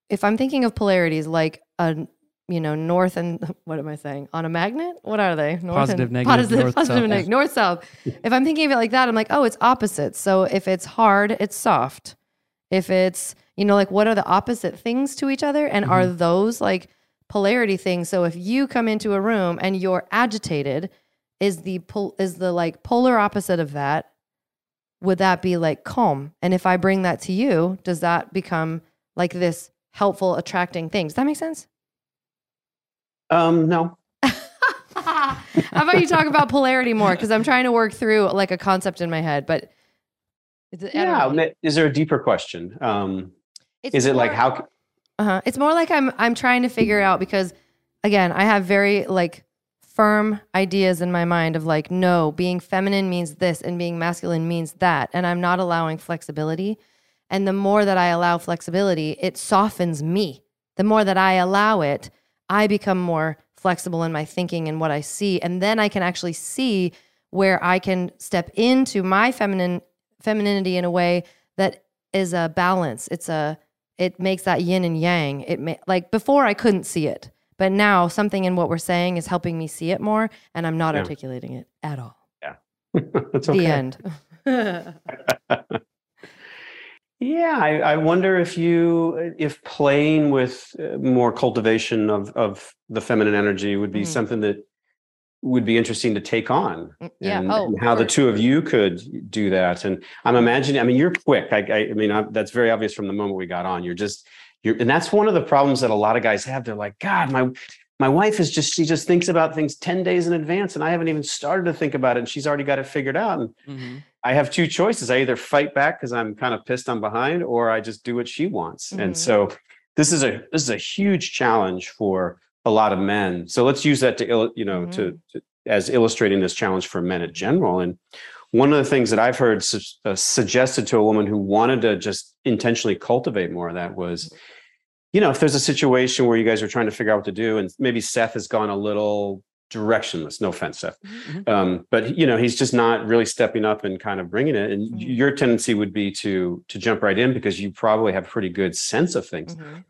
if I'm thinking of polarities, like a you know north and what am I saying on a magnet? What are they? North Positive, and, negative, positive, north, positive, south. neg- north, south. if I'm thinking of it like that, I'm like, oh, it's opposites. So if it's hard, it's soft. If it's you know like what are the opposite things to each other, and are those like polarity things? So if you come into a room and you're agitated, is the pol- is the like polar opposite of that? Would that be like calm? And if I bring that to you, does that become like this helpful, attracting thing? Does that make sense? Um, no. How about you talk about polarity more? Because I'm trying to work through like a concept in my head, but Yeah. Is there a deeper question? Um, It's is it like how? Uh-huh. It's more like I'm I'm trying to figure out because again, I have very like firm ideas in my mind of like no, being feminine means this and being masculine means that and I'm not allowing flexibility. And the more that I allow flexibility, it softens me. The more that I allow it, I become more flexible in my thinking and what I see and then I can actually see where I can step into my feminine femininity in a way that is a balance. It's a it makes that yin and yang. It may, like before I couldn't see it, but now something in what we're saying is helping me see it more, and I'm not Yeah. articulating it at all. Yeah. That's The end. Yeah, I, I wonder if you, if playing with uh, more cultivation of of the feminine energy would be Mhm. something that would be interesting to take on, Mm, yeah. and, Oh, and how the two of you could do that. And I'm imagining, I mean, you're quick. I, I, I mean, I, that's very obvious from the moment we got on. You're just, you're, and that's one of the problems that a lot of guys have. They're like, God, my my wife is just, she just thinks about things ten days in advance, and I haven't even started to think about it, and she's already got it figured out. And Mhm. I have two choices. I either fight back because I'm kind of pissed I'm behind, or I just do what she wants. Mhm. And so this is a this is a huge challenge for a lot of men. So let's use that to you know to, to as illustrating this challenge for men in general. And one of the things that I've heard su- uh, suggested to a woman who wanted to just intentionally cultivate more of that was you know, if there's a situation where you guys are trying to figure out what to do, and maybe Seth has gone a little directionless. No offense, Seth, Mm-hmm. um, but you know, he's just not really stepping up and kind of bringing it. And Mhm. your tendency would be to to jump right in because you probably have a pretty good sense of things. Mhm.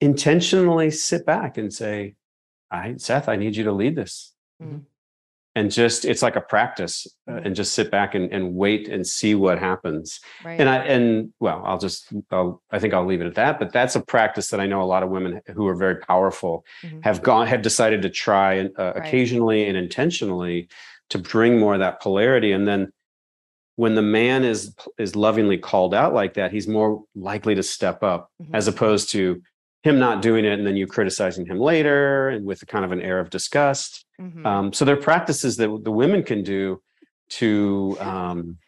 Intentionally sit back and say, "I, Seth, I need you to lead this." And just it's like a practice, uh, Mhm. and just sit back and, and wait and see what happens. Right. And I and well, I'll just I'll, I think I'll leave it at that. But that's a practice that I know a lot of women who are very powerful Mhm. have gone have decided to try and uh, Right. occasionally and intentionally to bring more of that polarity. And then when the man is is lovingly called out like that, he's more likely to step up Mhm. as opposed to him not doing it and then you criticizing him later and with a kind of an air of disgust. Mhm. Um, so there are practices that the women can do to um,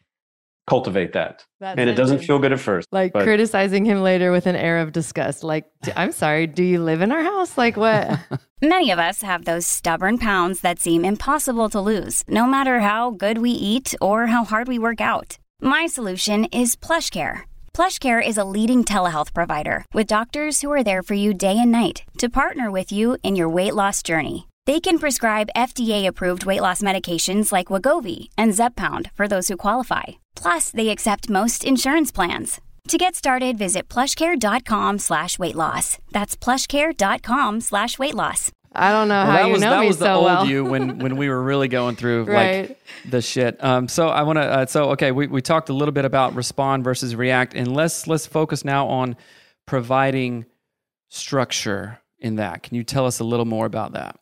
cultivate that. That and it doesn't feel good at first. like but- criticizing him later with an air of disgust. Like, I'm sorry, do you live in our house? Like, what? Many of us have those stubborn pounds that seem impossible to lose, no matter how good we eat or how hard we work out. My solution is PlushCare. PlushCare is a leading telehealth provider with doctors who are there for you day and night to partner with you in your weight loss journey. They can prescribe FDA-approved weight loss medications like Wegovy and Zepbound for those who qualify. Plus, they accept most insurance plans. To get started, visit plushcare.com slash weight loss. That's plushcare.com slash weight loss. I don't know Well, how that you was know that me was the so old well. you when when we were really going through Right. like the shit. Um, so I want to. Uh, so okay, we, we talked a little bit about respond versus react, and let's let's focus now on providing structure in that. Can you tell us a little more about that?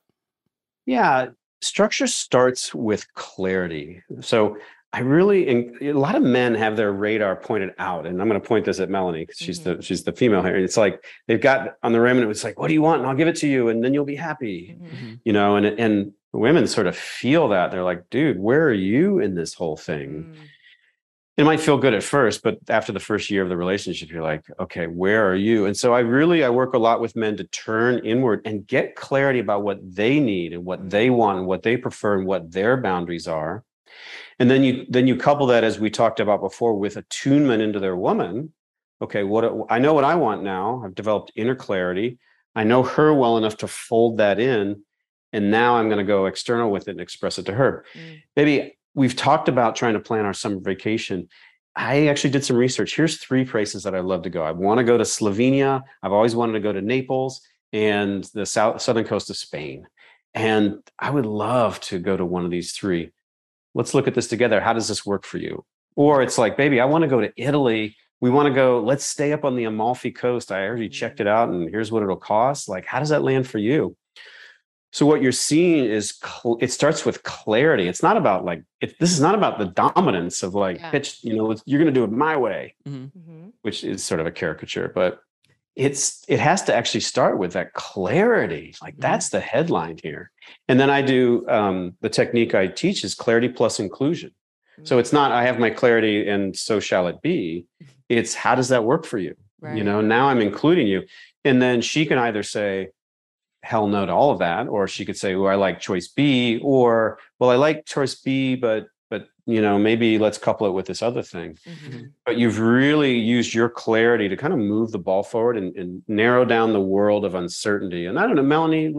Yeah, structure starts with clarity. So I really, and a lot of men have their radar pointed out, and I'm going to point this at Melanie because she's the she's the female here. And it's like they've got on the rim, and it's like, "What do you want?" And I'll give it to you, and then you'll be happy, Mhm. you know. And and women sort of feel that they're like, "Dude, where are you in this whole thing?" Mm. It might feel good at first but after the first year of the relationship you're like okay where are you? And so i really i work a lot with men to turn inward and get clarity about what they need and what they want and what they prefer and what their boundaries are. And then you then you couple that as we talked about before with attunement into their woman. Okay what i know what i want now. I've developed inner clarity. I know her well enough to fold that in and now i'm going to go external with it and express it to her. Mm. maybe we've talked about trying to plan our summer vacation. I actually did some research. Here's three places that I love to go. I want to go to Slovenia. I've always wanted to go to Naples and the south southern coast of Spain. And I would love to go to one of these three. Let's look at this together. How does this work for you? Or it's like, baby, I want to go to Italy. We want to go, let's stay up on the Amalfi coast. I already checked mm-hmm. it out and here's what it'll cost. Like, how does that land for you? So what you're seeing is cl- it starts with clarity. It's not about like it, this is not about the dominance of like Yeah. pitch. You know, it's- you're going to do it my way, Mhm. which is sort of a caricature, but it's it has to actually start with that clarity. Like Mm-hmm. that's the headline here. And then I do um, the technique I teach is clarity plus inclusion. So it's not I have my clarity and so shall it be. It's how does that work for you? You know, now I'm including you, and then she can either say hell no to all of that or she could say oh i like choice b or well i like choice b but but you know maybe let's couple it with this other thing. Mhm. but you've really used your clarity to kind of move the ball forward and, and narrow down the world of uncertainty. And i don't know melanie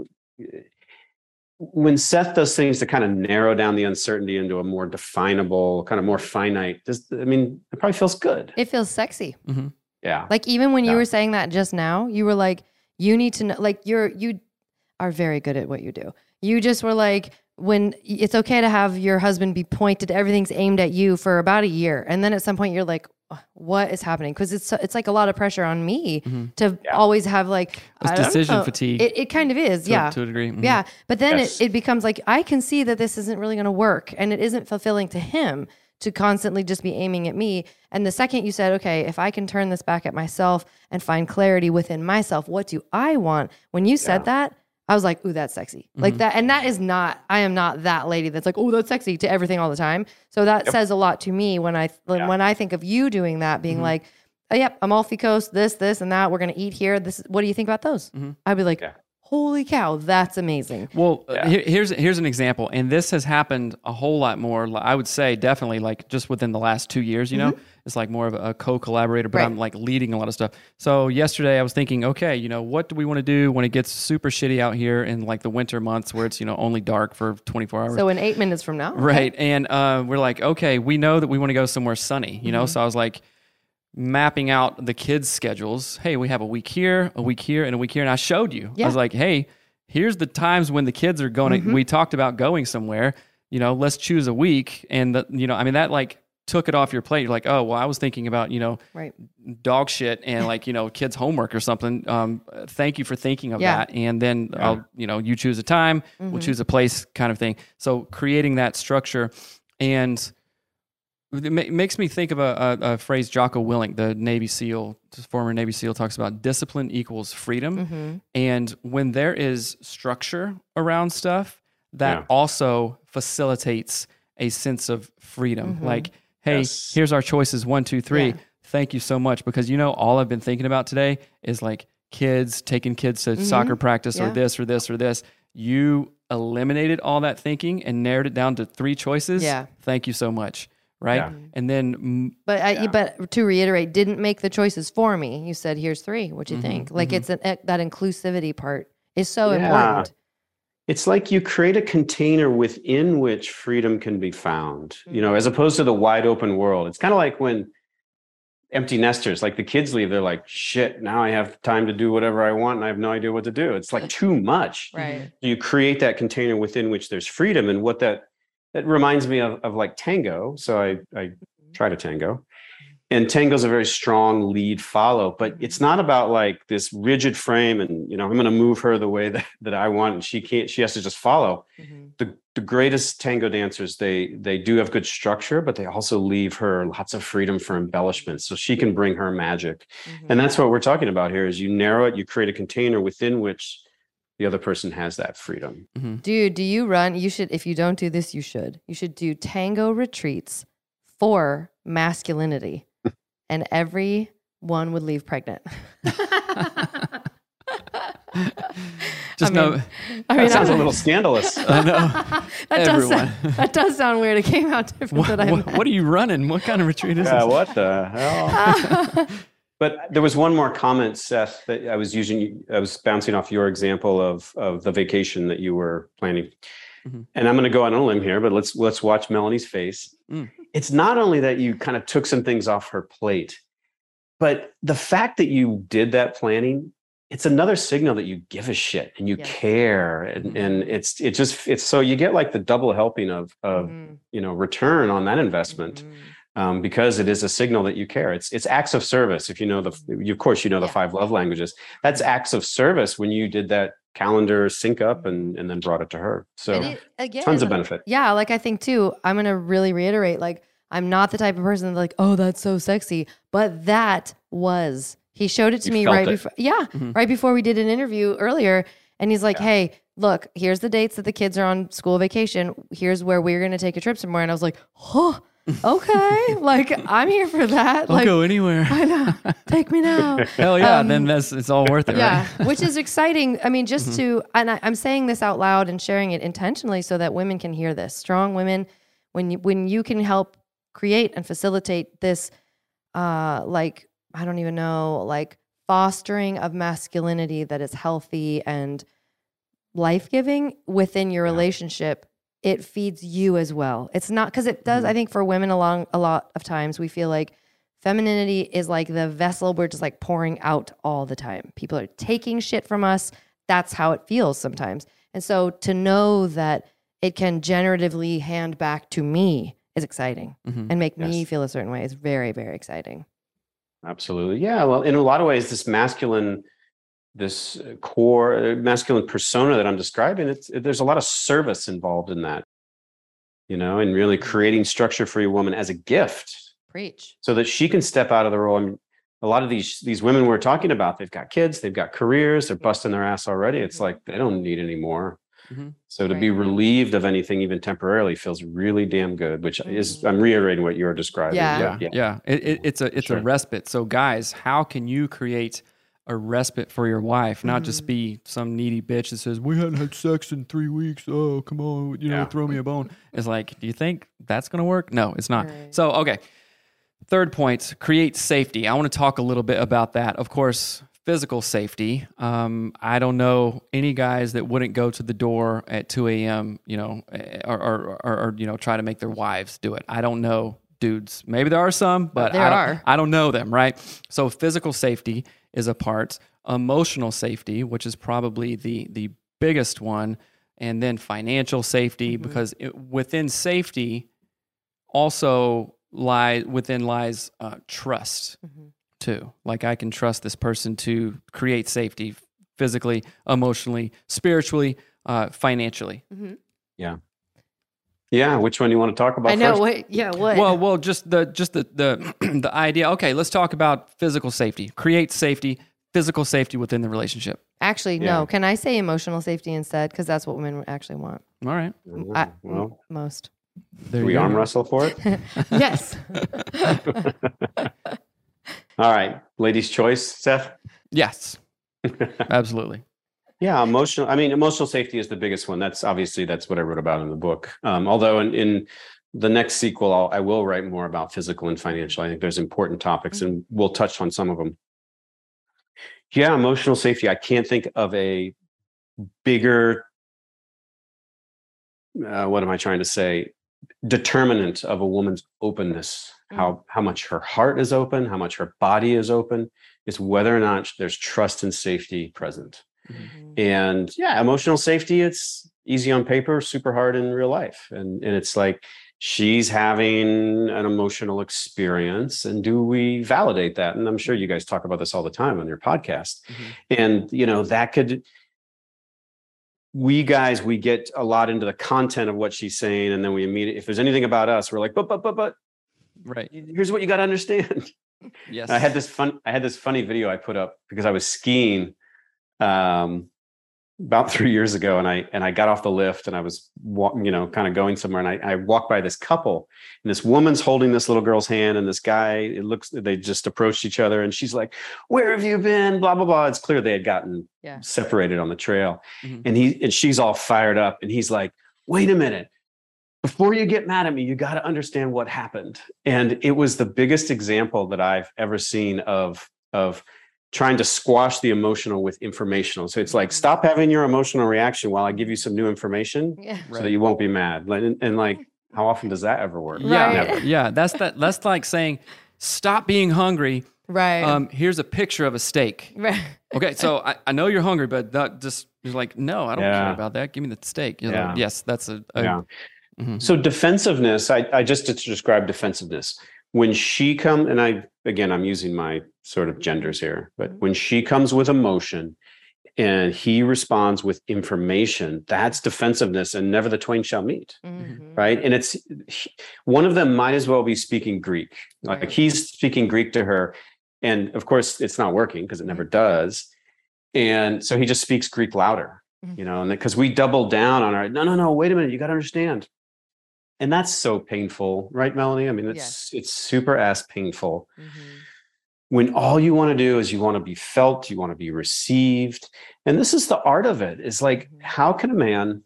when seth does things to kind of narrow down the uncertainty into a more definable kind of more finite does i mean it probably feels good. It feels sexy. yeah. Like even when you were saying that just now, you were like, you need to know, like you're, you are very good at what you do. You just were like, when it's okay to have your husband be pointed, everything's aimed at you for about a year. And then at some point you're like, what is happening? Cause it's, it's like a lot of pressure on me to always have like, It's I don't decision know. fatigue. It, it kind of is. To- yeah. to a degree. Mhm. Yeah. But then Yes. it, it becomes like, I can see that this isn't really going to work and it isn't fulfilling to him to constantly just be aiming at me. And the second you said, okay, if I can turn this back at myself and find clarity within myself, what do I want? When you said that, I was like, ooh, that's sexy. Like mm-hmm. that. And that is not, I am not that lady that's like, oh, that's sexy to everything all the time. So that says a lot to me when I, when, when I think of you doing that, being mm-hmm. like, oh, yep, Amalfi Coast, this, this, and that. We're going to eat here. This what do you think about those? Mm-hmm. I'd be like, Yeah. Holy cow, that's amazing. Well, uh, here, here's here's an example, and this has happened a whole lot more. I would say definitely like just within the last two years. You know, it's like more of a co-collaborator, but Right. I'm like leading a lot of stuff. So yesterday I was thinking, okay, you know, what do we want to do when it gets super shitty out here in like the winter months where it's you know only dark for 24 hours? So in eight minutes from now, Right. And uh, we're like, okay, we know that we want to go somewhere sunny, you know? So I was like, mapping out the kids' schedules. Hey, we have a week here, a week here, and a week here. And I showed you. I was like, hey, here's the times when the kids are going. to We talked about going somewhere. You know, let's choose a week. And, the, you know, I mean, that like took it off your plate. You're like, oh, well, I was thinking about, you know, right? dog shit and like you know kids homework or something um thank you for thinking of Yeah. that and then i'll you know you choose a time we'll choose a place kind of thing so creating that structure and it ma- makes me think of a, a, a phrase jocko Willink the navy seal former navy seal talks about discipline equals freedom. And when there is structure around stuff that Yeah. also facilitates a sense of freedom. Like hey Yes. here's our choices. One two three. Yeah. thank you so much. Because you know all i've been thinking about today is like kids taking kids to soccer practice or Mm-hmm. This or this or this. You eliminated all that thinking and narrowed it down to three choices. Yeah. thank you so much right Yeah. and then But I, but to reiterate, didn't make the choices for me. You said, "Here's three. What Mm-hmm, you think?" Like it's an, eh, that inclusivity part is so Yeah. important. It's like you create a container within which freedom can be found, you know, as opposed to the wide open world. It's kind of like when empty nesters, like the kids leave, they're like, shit, now I have time to do whatever I want and I have no idea what to do. It's like too much. Right. You create that container within which there's freedom. And what that that reminds me of, of like tango. So I I try to tango. And tango's a very strong lead follow, but it's not about like this rigid frame and you know, I'm gonna move her the way that, that I want and she can't, she has to just follow Mhm. the, the greatest tango dancers they they do have good structure but they also leave her lots of freedom for embellishment so she can bring her magic Mhm. and that's what we're talking about here is you narrow it you create a container within which the other person has that freedom mm-hmm. Dude, do you run? You should, if you don't do this, you should. You should do tango retreats for masculinity, and every one would leave pregnant. just I know mean, I mean, that sounds I- a little scandalous I know. that does everyone. sound, that does sound weird. It came out different what, than I. what, what are you running what kind of retreat is this what the hell but there was one more comment seth that i was using i was bouncing off your example of of the vacation that you were planning Mhm. and i'm going to go on a limb here but let's let's watch melanie's face Mm. it's not only that you kind of took some things off her plate but the fact that you did that planning it's another signal that you give a shit and you care and, Mhm. and it's it just it's so you get like the double helping of of Mhm. you know return on that investment Mhm. Um, because it is a signal that you care. It's it's acts of service. If you know the, you, of course, you know the Yeah. five love languages. That's acts of service when you did that calendar sync up and and then brought it to her. So it- again, tons of benefit. Yeah, like I think too, I'm gonna really reiterate, like, I'm not the type of person that's like, oh, that's so sexy. But that was he showed it to You me right it. before yeah, Mhm. right before we did an interview earlier. And he's like, Hey, look, here's the dates that the kids are on school vacation. Here's where we're gonna take a trip somewhere. And I was like, Oh, okay. like I'm here for that. i'll like go anywhere I know. Take me now. hell yeah Um, then that's it's all worth it yeah, right which is exciting. I mean, just to, and I, I'm saying this out loud and sharing it intentionally so that women can hear this. Strong women, when you, when you can help create and facilitate this, uh, like I don't even know, like fostering of masculinity that is healthy and life giving within your relationship. It feeds you as well. It's not because it does. I think for women, along a lot of times, we feel like femininity is like the vessel we're just like pouring out all the time. People are taking shit from us. That's how it feels sometimes. And so to know that it can generatively hand back to me is exciting Mhm. and make me feel a certain way is very, very exciting. Absolutely, yeah. Well, in a lot of ways, this masculine, this uh, core uh, masculine persona that I'm describing, it's there's a lot of service involved in that. You know, and really creating structure for your woman as a gift. Preach. so that she can step out of the role. I mean, a lot of these these women we're talking about, they've got kids, they've got careers, they're busting their ass already. It's like they don't need any more. Mhm. So to be relieved of anything, even temporarily, feels really damn good. Which is, Mhm. I'm reiterating what you're describing. Yeah. yeah, yeah. It, it, it's a it's Sure. a respite. So, guys, how can you create a respite for your wife, not Mm-hmm. just be some needy bitch that says, We hadn't had sex in three weeks. Oh, come on, you know, Yeah. throw me a bone. It's like, do you think that's gonna work? No, it's not. Right. So, okay. Third point, create safety. I want to talk a little bit about that. Of course, physical safety. Um, I don't know any guys that wouldn't go to the door at 2 a.m., you know, eh, or, or, or, or, you know, try to make their wives do it. I don't know dudes. Maybe there are some, but There I, don't, are. I don't know them, right? So physical safety is a part, emotional safety, which is probably the, the biggest one, and then financial safety, because it, within safety, also lie within lies uh, trust too. Like I can trust this person to create safety physically, emotionally, spiritually, uh, financially. Yeah. Yeah. Which one you want to talk about I know first? what. Yeah, what? Well, well, just the just the the the idea. Okay, let's talk about physical safety. Create safety, physical safety within the relationship. actually, Yeah. no. Can I say emotional safety instead? Because that's what women actually want. All right. I, well, most. There do we you go. arm wrestle for it? Yes. All right. Ladies' choice, Seth. Yes. Absolutely. Yeah, emotional. I mean, emotional safety is the biggest one. That's obviously that's what I wrote about in the book. Um, although in, in the next sequel, I'll, I will write more about physical and financial. I think there's important topics, and we'll touch on some of them. Yeah, emotional safety. I can't think of a bigger. Uh, what am I trying to say? Determinant of a woman's openness. How how much her heart is open, how much her body is open, is whether or not there's trust and safety present. Mm-hmm. And yeah, emotional safety, it's easy on paper, super hard in real life. And and it's like she's having an emotional experience. And do we validate that? And I'm sure you guys talk about this all the time on your podcast. Mm-hmm. And you know, that could we guys, we get a lot into the content of what she's saying, and then we immediately, if there's anything about us, we're like, but but but but Right. here's what you got to understand. Yes. I had this fun. I had this funny video I put up because I was skiing um, about three years ago, and I and I got off the lift and I was you know kind of going somewhere, and I, I walked by this couple, and this woman's holding this little girl's hand, and this guy. It looks they just approached each other, and she's like, "Where have you been?" Blah blah blah. It's clear they had gotten Yeah. separated on the trail, Mhm. and he and she's all fired up, and he's like, "Wait a minute." before you get mad at me, you got to understand what happened. And it was the biggest example that I've ever seen of of trying to squash the emotional with informational. So it's like stop having your emotional reaction while I give you some new information Yeah. so that you won't be mad. And, and like, how often does that ever work? Yeah. Right. Never. Yeah. That's that. That's like saying, stop being hungry. Right. Um, here's a picture of a steak. right. Okay, so I, I know you're hungry, but that just you're like, no, I don't care about that. Give me the steak. You know, Yeah. Yes, that's a, a Yeah. Mhm. So defensiveness, I, I just to describe defensiveness. When she come, and I again I'm using my sort of genders here, but when she comes with emotion and he responds with information, that's defensiveness, and never the twain shall meet. Mhm. Right. And it's one of them might as well be speaking Greek. Like Right. he's speaking Greek to her. And of course, it's not working because it never does. And so he just speaks Greek louder, Mhm. you know, and because we double down on our no, no, no, wait a minute, you got to understand. And that's so painful, right, Melanie? I mean, it's it's super ass painful Mhm. when all you want to do is you want to be felt, you want to be received. And this is the art of it. Is like, Mhm. how can a man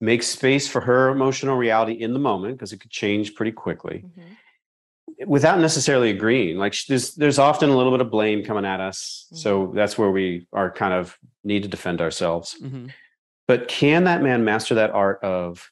make space for her emotional reality in the moment because it could change pretty quickly Mhm. without necessarily agreeing like there's there's often a little bit of blame coming at us so that's where we are kind of need to defend ourselves Mhm. but can that man master that art of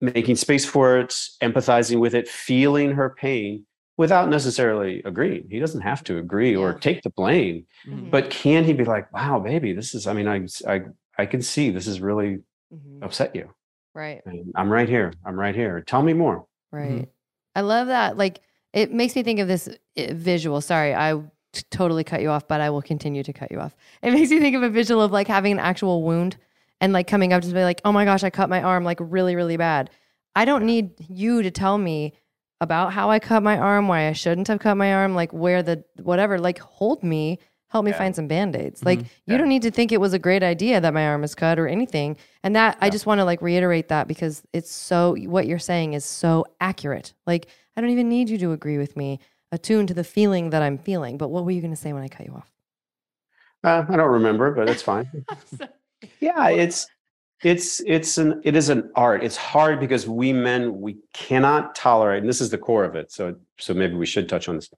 making space for it empathizing with it feeling her pain without necessarily agreeing he doesn't have to agree or take the blame Mhm. but can he be like wow baby this is i mean i i, I can see this is really Mhm. upset you Right. and i'm right here i'm right here tell me more Right. I love that. Like, it makes me think of this visual. Sorry, I t- totally cut you off, but I will continue to cut you off. It makes me think of a visual of like having an actual wound and like coming up to be like, oh my gosh, I cut my arm like really, really bad. I don't need you to tell me about how I cut my arm, why I shouldn't have cut my arm, like where the whatever, like hold me, help me Yeah. find some band-aids. Like you Yeah. don't need to think it was a great idea that my arm is cut or anything. And that I just want to like reiterate that because it's so what you're saying is so accurate. Like I don't even need you to agree with me, attuned to the feeling that I'm feeling. But what were you going to say when I cut you off? Uh, I don't remember, but it's fine. yeah, it's it's it's an it is an art. It's hard because we men we cannot tolerate, and this is the core of it. So so maybe we should touch on this.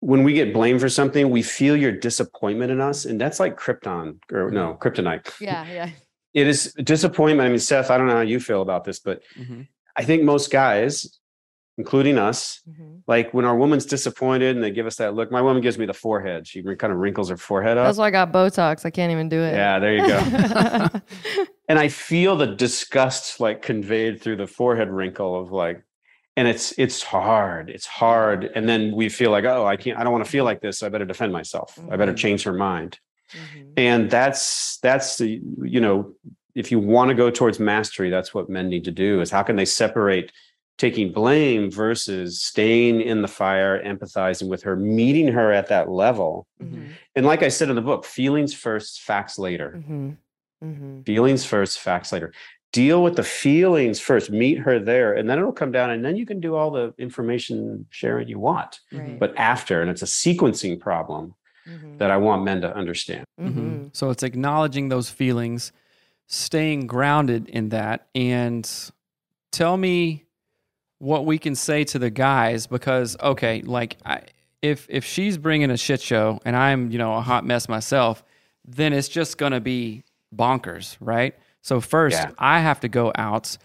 When we get blamed for something, we feel your disappointment in us, and that's like krypton or no kryptonite. Yeah, yeah. It is disappointment. I mean, Seth, I don't know how you feel about this, but Mhm. I think most guys, including us, Mhm. like when our woman's disappointed and they give us that look. My woman gives me the forehead. She kind of wrinkles her forehead up. That's why I got Botox. I can't even do it. Yeah, there you go. and I feel the disgust like conveyed through the forehead wrinkle of like, and it's it's hard. It's hard. And then we feel like, oh, I can't. I don't want to feel like this. So I better defend myself. I better Mhm. change her mind. Mhm. And that's that's the you know, if you want to go towards mastery, that's what men need to do. Is how can they separate taking blame versus staying in the fire, empathizing with her, meeting her at that level. Mhm. And like I said in the book, feelings first, facts later. Mhm. Mhm. Feelings first, facts later. Deal with the feelings first, meet her there, and then it'll come down, and then you can do all the information sharing you want. Right. But after, and it's a sequencing problem Mhm. that I want men to understand. Mhm. Mhm. So it's acknowledging those feelings, staying grounded in that, and tell me what we can say to the guys because okay, like I, if if she's bringing a shit show and I'm you know a hot mess myself, then it's just gonna be bonkers, right? So first, Yeah. I have to go out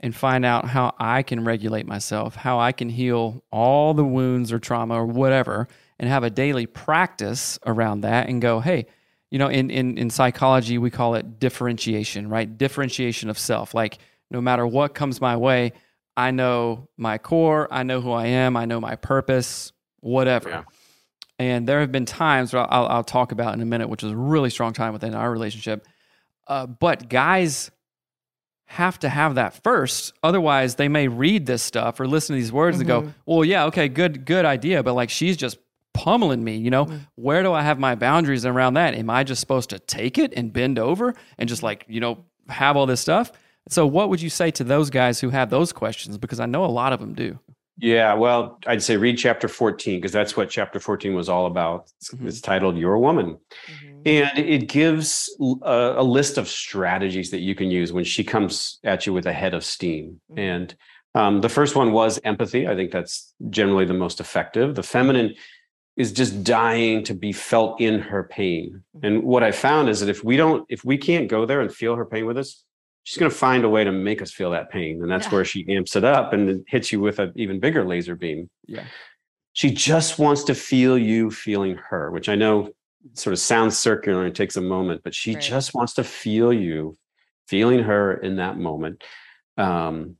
and find out how I can regulate myself, how I can heal all the wounds or trauma or whatever, and have a daily practice around that and go, hey, you know, in, in, in psychology, we call it differentiation, right? Differentiation of self. Like, no matter what comes my way, I know my core, I know who I am, I know my purpose, whatever. Yeah. And there have been times where I'll, I'll talk about in a minute, which was a really strong time within our relationship. Uh, but guys have to have that first. Otherwise, they may read this stuff or listen to these words and go, "Well, yeah, okay, good, good idea." But like, she's just pummeling me. You know, where do I have my boundaries around that? Am I just supposed to take it and bend over and just like you know have all this stuff? So, what would you say to those guys who have those questions? Because I know a lot of them do. Yeah, well, I'd say read chapter 14 because that's what chapter 14 was all about. It's, Mhm. it's titled You're a Woman. Mhm. And it gives a, a list of strategies that you can use when she comes at you with a head of steam. Mhm. And um, the first one was empathy. I think that's generally the most effective. The feminine is just dying to be felt in her pain. And what I found is that if we don't, if we can't go there and feel her pain with us, she's going to find a way to make us feel that pain. And that's Yeah. where she amps it up and hits you with an even bigger laser beam. Yeah. She just wants to feel you feeling her, which I know sort of sounds circular and takes a moment, but she Right. just wants to feel you feeling her in that moment. Um,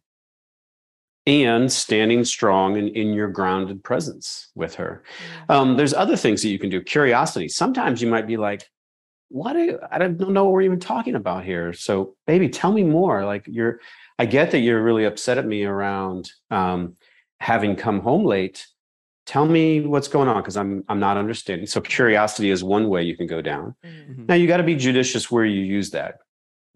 and standing strong in, in your grounded presence with her. Um, there's other things that you can do. Curiosity. Sometimes you might be like, what are you, I don't know what we're even talking about here. So, baby, tell me more. Like you're, I get that you're really upset at me around um, having come home late. Tell me what's going on because I'm I'm not understanding. So curiosity is one way you can go down. Mhm. Now you got to be judicious where you use that,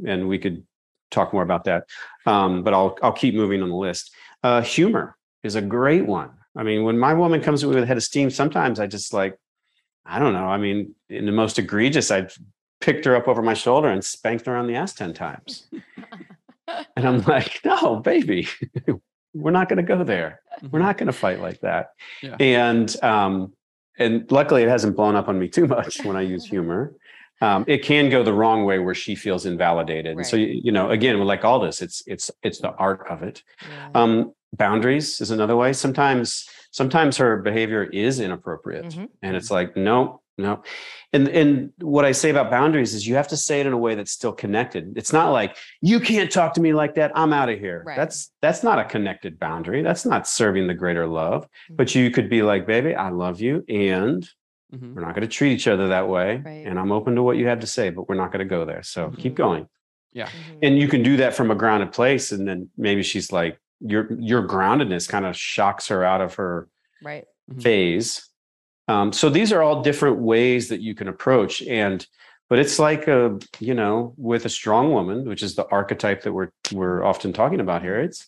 and we could talk more about that. Um, but I'll I'll keep moving on the list. Uh, humor is a great one. I mean, when my woman comes with a head of steam, sometimes I just like, I don't know. I mean, in the most egregious, I'd picked her up over my shoulder and spanked her on the ass ten times, and I'm like, no, baby, we're not going to go there. We're not going to fight like that. Yeah. And um, and luckily, it hasn't blown up on me too much when I use humor. Um, it can go the wrong way where she feels invalidated. And so you, you know, again, like all this, it's it's it's the art of it. Yeah. Um, boundaries is another way. Sometimes sometimes her behavior is inappropriate, Mhm. and it's like no, no. And and what I say about boundaries is you have to say it in a way that's still connected. It's not like you can't talk to me like that. I'm out of here. Right. That's that's not a connected boundary. That's not serving the greater love. Mm-hmm. But you could be like, baby, I love you, and Mhm. we're not going to treat each other that way. Right. And I'm open to what you have to say, but we're not going to go there. So keep Mhm. going. Yeah. Mhm. And you can do that from a grounded place, and then maybe she's like, your your groundedness kind of shocks her out of her right. Mhm. phase. Um, so these are all different ways that you can approach, and but it's like a you know with a strong woman, which is the archetype that we're we're often talking about here. It's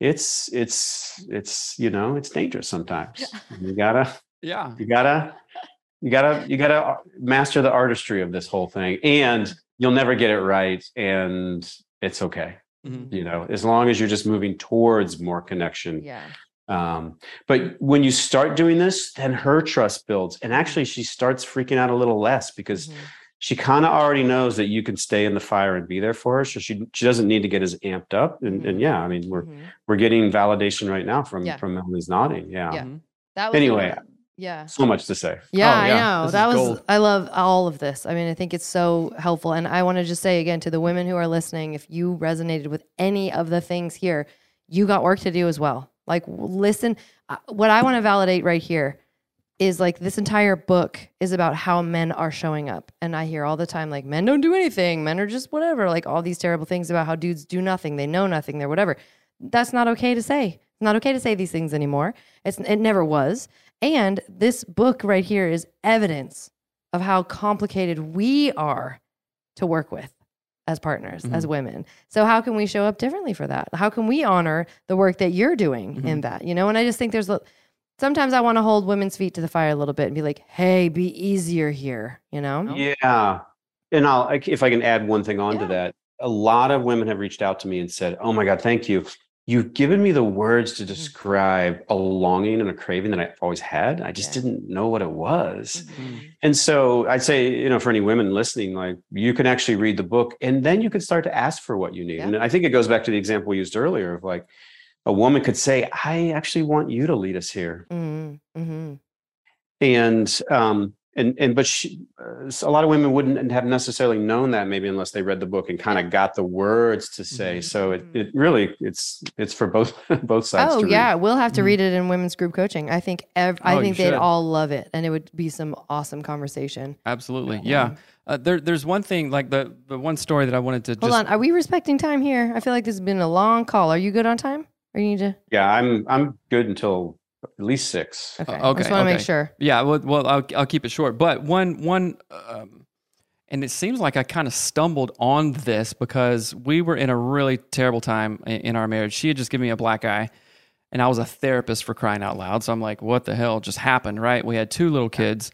it's it's it's you know it's dangerous sometimes. You gotta Yeah. you gotta you gotta you gotta master the artistry of this whole thing, and you'll never get it right, and it's okay. Mhm. You know, as long as you're just moving towards more connection. Yeah. Um, but when you start doing this, then her trust builds, and actually, she starts freaking out a little less because Mhm. she kind of already knows that you can stay in the fire and be there for her, so she she doesn't need to get as amped up. And, and Mhm. yeah, I mean, we're Mhm. we're getting validation right now from Yeah. from Melanie's nodding. Yeah. Yeah. That was Anyway. The- yeah. so much to say. Yeah, Oh, yeah. I know. This that is was gold. I love all of this. I mean, I think it's so helpful and I want to just say again to the women who are listening, if you resonated with any of the things here, you got work to do as well. Like listen, uh, what I want to validate right here is like this entire book is about how men are showing up. And I hear all the time like men don't do anything, men are just whatever, like all these terrible things about how dudes do nothing, they know nothing, they're whatever. That's not okay to say. It's not okay to say these things anymore. It's it never was. And this book right here is evidence of how complicated we are to work with as partners, as mm-hmm. women. So how can we show up differently for that? How can we honor the work that you're doing in mm-hmm. that? You know, and I just think there's a- sometimes I want to hold women's feet to the fire a little bit and be like, "Hey, be easier here," you know? Yeah. And I'll if I can add one thing onto Yeah. that. A lot of women have reached out to me and said, "Oh my God, thank you. You've given me the words Mm. to describe a longing and a craving that I've always had. I just Yeah. didn't know what it was." Mhm. And so I'd say, you know, for any women listening, like you can actually read the book and then you can start to ask for what you need. Yeah. And I think it goes back to the example we used earlier of like a woman could say, I actually want you to lead us here. Mhm. Mhm. And, um, and, and, but she, uh, a lot of women wouldn't have necessarily known that maybe unless they read the book and kind of got the words to say. Mhm. So it, it really, it's, it's for both, both sides. Oh to read. yeah, we'll have to Mhm. read it in women's group coaching. I think ev- I Oh, think they'd should. all love it, and it would be some awesome conversation. Absolutely. Yeah. Uh, there, there's one thing, like the, the one story that I wanted to Hold just. on, are we respecting time here? I feel like this has been a long call. Are you good on time? Or you need to? Yeah. I'm, I'm good until at least six. Okay, I okay, just want to okay. make sure. Yeah, well, well I'll, I'll keep it short. But one, one, um, and it seems like I kind of stumbled on this because we were in a really terrible time in, in our marriage. She had just given me a black eye, and I was a therapist for crying out loud. So I'm like, what the hell just happened, right? We had two little kids.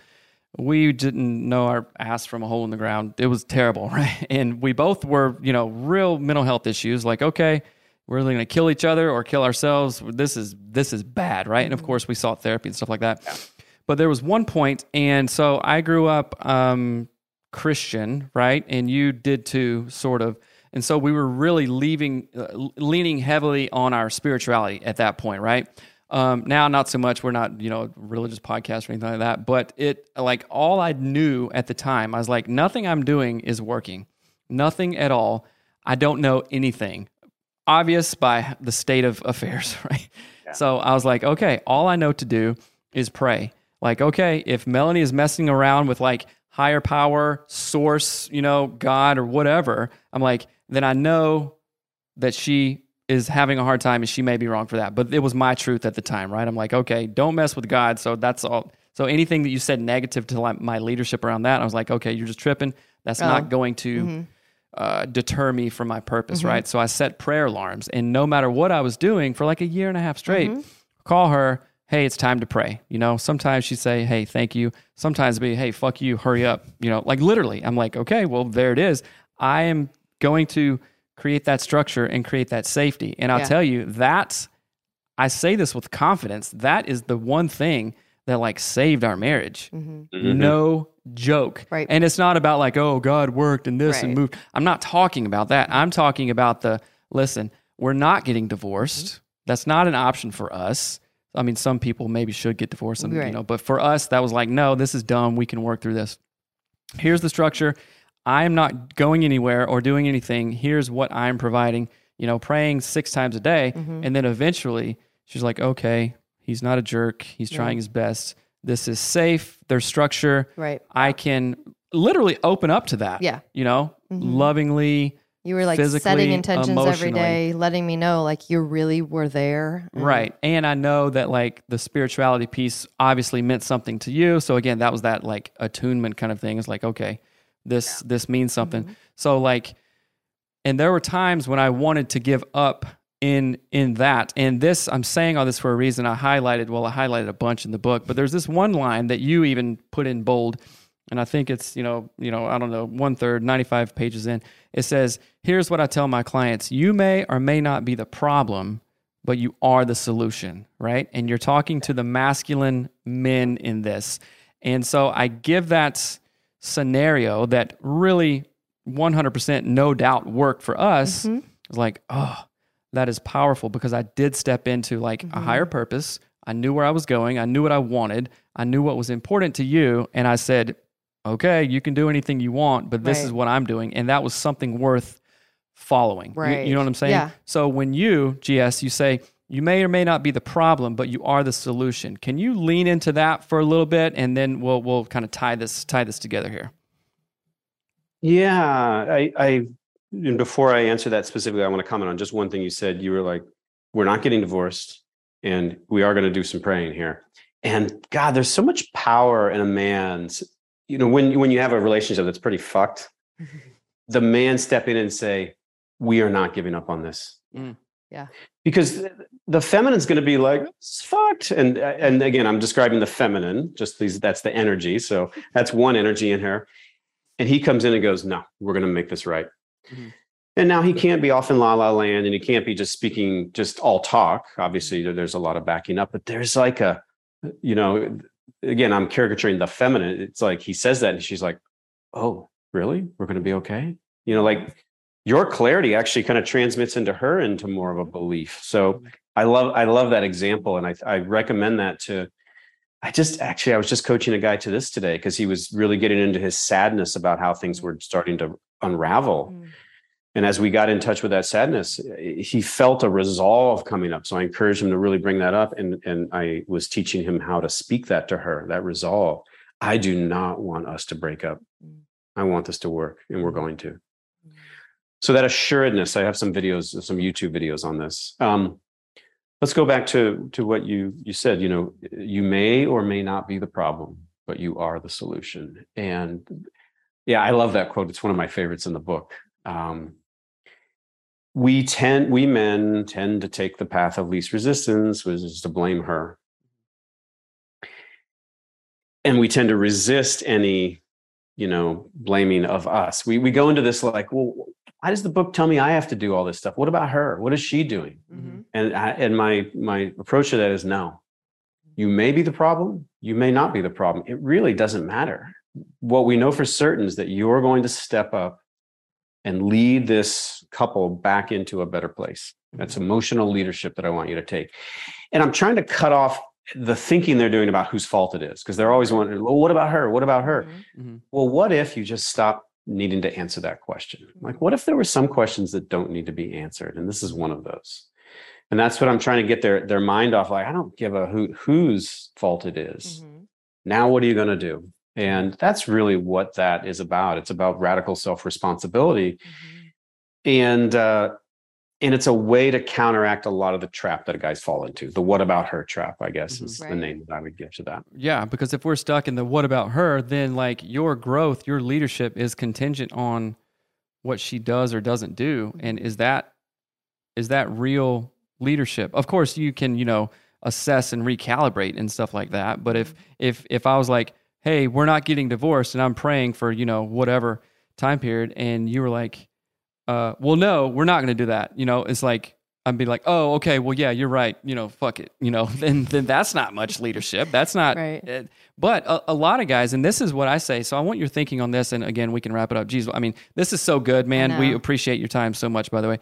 We didn't know our ass from a hole in the ground. It was terrible, right? And we both were, you know, real mental health issues. Like, okay, we're either going to kill each other or kill ourselves. This is this is bad, right? And of course, we sought therapy and stuff like that. But there was one point, and so I grew up um, Christian, right? And you did too, sort of. And so we were really leaving, uh, leaning heavily on our spirituality at that point, right? Um, now, not so much. We're not, you know, religious podcast or anything like that. But it, like, all I knew at the time, I was like, nothing I'm doing is working, nothing at all. I don't know anything obvious by the state of affairs, right? So I was like, okay, all I know to do is pray. Like, okay, if Melanie is messing around with like higher power, source, you know, God or whatever, I'm like, then I know that she is having a hard time and she may be wrong for that. But it was my truth at the time, right? I'm like, okay, don't mess with God. So that's all. So anything that you said negative to like my leadership around that, I was like, okay, you're just tripping. That's Oh. not going to mm-hmm. Uh, deter me from my purpose, mm-hmm. right? So I set prayer alarms, and no matter what I was doing for like a year and a half straight, mm-hmm. call her, hey, it's time to pray. You know, sometimes she'd say, hey, thank you. Sometimes it'd be, hey, fuck you, hurry up. You know, like literally, I'm like, okay, well, there it is. I am going to create that structure and create that safety. And I'll Yeah. tell you, that's, I say this with confidence, that is the one thing that like saved our marriage. Mm-hmm. No joke. Right. And it's not about like, oh, God worked and this and moved. I'm not talking about that. I'm talking about the listen, we're not getting divorced. Mm-hmm. That's not an option for us. I mean, some people maybe should get divorced, and, you know, but for us, that was like, no, this is dumb. We can work through this. Here's the structure. I am not going anywhere or doing anything. Here's what I'm providing, you know, praying six times a day. Mm-hmm. And then eventually she's like, okay, he's not a jerk. He's trying his best. This is safe. There's structure. Right. I can literally open up to that. Yeah. You know, mm-hmm. lovingly. You were like Physically, setting intentions every day, letting me know like you really were there. and- Right. And I know that like the spirituality piece obviously meant something to you. So again, that was that like attunement kind of thing. It's like, okay, this this means something. Mm-hmm. So like and there were times when I wanted to give up in in that. And this, I'm saying all this for a reason. I highlighted, well, I highlighted a bunch in the book, but there's this one line that you even put in bold, and I think it's you know you know I don't know one third, 95 pages in. It says, "Here's what I tell my clients: You may or may not be the problem." But you are the solution, right? And you're talking to the masculine men in this. And so I give that scenario that really 100% no doubt worked for us. Mm-hmm. It's like, oh, that is powerful because I did step into like Mm-hmm. a higher purpose. I knew where I was going. I knew what I wanted. I knew what was important to you. And I said, okay, you can do anything you want, but this Right. is what I'm doing. And that was something worth following. You- You, know what I'm saying? Yeah. So when you, GS, you say, you may or may not be the problem, but you are the solution. Can you lean into that for a little bit, and then we'll we'll kind of tie this tie this together here. Yeah, I, I and before I answer that specifically, I want to comment on just one thing you said. You were like, "We're not getting divorced, and we are going to do some praying here." And God, there's so much power in a man's. You know, when when you have a relationship that's pretty fucked, the man step in and say, "We are not giving up on this." Mm. Yeah. Because the feminine's going to be like, "It's fucked," and and again, I'm describing the feminine. Just these, that's the energy. So that's one energy in her. And he comes in and goes, No, we're going to make this right. Mhm. And now he can't be off in la la land and he can't be just speaking just all talk. Obviously, there's a lot of backing up, but there's like a, you know, again, I'm caricaturing the feminine. It's like he says that and she's like, Oh, really? We're going to be okay? You know, like your clarity actually kind of transmits into her into more of a belief. So I love, I love that example. And I, I recommend that to, I just actually I was just coaching a guy to this today because he was really getting into his sadness about how things were starting to unravel. Mm. And as we got in touch with that sadness, he felt a resolve coming up. So I encouraged him to really bring that up. And, and I was teaching him how to speak that to her, that resolve. I do not want us to break up. Mm. I want this to work, and we're going to. So that assuredness, I have some videos, some YouTube videos on this. Um, let's go back to to what you you said. You know, you may or may not be the problem, but you are the solution. And yeah, I love that quote. It's one of my favorites in the book. Um, we tend, we men tend to take the path of least resistance, which is to blame her, and we tend to resist any, you know, blaming of us. We we go into this like, well, why does the book tell me I have to do all this stuff? What about her? What is she doing? Mhm. And I, and my my approach to that is no. You may be the problem. You may not be the problem. It really doesn't matter. What we know for certain is that you're going to step up and lead this couple back into a better place. That's emotional leadership that I want you to take. And I'm trying to cut off the thinking they're doing about whose fault it is because they're always wondering, well, what about her? What about her? Mhm. Mhm. Well, what if you just stop needing to answer that question? Like, what if there were some questions that don't need to be answered? And this is one of those. And that's what I'm trying to get their their mind off. Like, I don't give a who whose fault it is. Mhm. Now, what are you going to do? And that's really what that is about. It's about radical self responsibility, Mhm. and uh, and it's a way to counteract a lot of the trap that guys fall into. The "what about her" trap, I guess, Mhm. is the name that I would give to that. Yeah, because if we're stuck in the what about her, then like your growth, your leadership is contingent on what she does or doesn't do. And is that is that real leadership? Of course, you can, you know, assess and recalibrate and stuff like that. But if if if I was like, "Hey, we're not getting divorced," and I'm praying for, you know, whatever time period and you were like, uh, well, no, we're not going to do that. You know, it's like I'd be like, oh, okay, well, yeah, you're right. You know, fuck it. You know, then then that's not much leadership. That's not. Right. uh, but a, a lot of guys, and this is what I say. So I want your thinking on this, and again, we can wrap it up. Jeez, I mean, this is so good, man. We appreciate your time so much, by the way.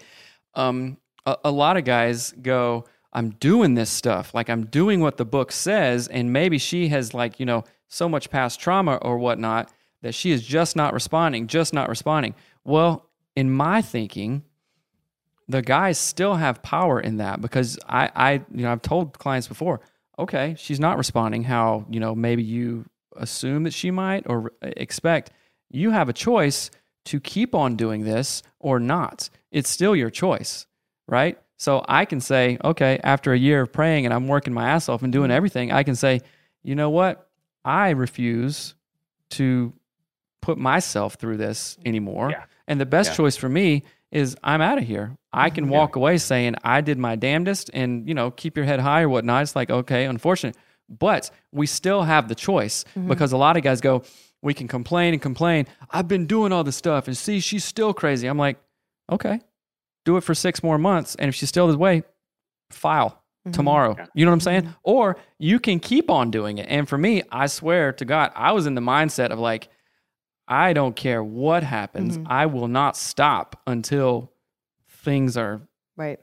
Um, a, a lot of guys go, I'm doing this stuff, like I'm doing what the book says, and maybe she has like you know so much past trauma or whatnot that she is just not responding, just not responding. Well, in my thinking, the guys still have power in that because I, I, you know, I've told clients before, okay, she's not responding how, you know, maybe you assume that she might or expect. You have a choice to keep on doing this or not. It's still your choice, right? So I can say, okay, after a year of praying and I'm working my ass off and doing mm-hmm. everything, I can say, you know what? I refuse to put myself through this anymore. Yeah. And the best Yeah. choice for me is I'm out of here. I can walk away saying I did my damnedest and, you know, keep your head high or whatnot. It's like, okay, unfortunate. But we still have the choice Mm-hmm. because a lot of guys go, we can complain and complain. I've been doing all this stuff and see, she's still crazy. I'm like, okay, do it for six more months. And if she's still this way, file Mm-hmm. tomorrow. You know what I'm saying? Or you can keep on doing it. And for me, I swear to God, I was in the mindset of like, I don't care what happens. Mm-hmm. I will not stop until things are Right.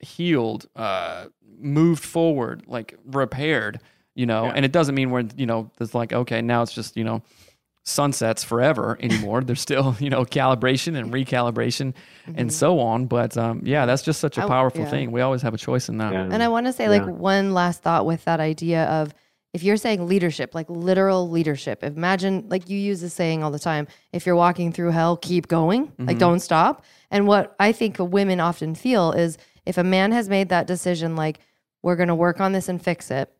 healed, uh, moved forward, like repaired, you know. Yeah. And it doesn't mean we're, you know, it's like, okay, now it's just, you know, sunsets forever anymore. There's still, you know, calibration and recalibration and so on. But um, yeah, that's just such a powerful yeah. thing. We always have a choice in that. Yeah. And I want to say, like, Yeah. one last thought with that idea of if you're saying leadership, like literal leadership, imagine, like, you use this saying all the time if you're walking through hell, keep going, like, don't stop. And what I think women often feel is if a man has made that decision, like, we're going to work on this and fix it,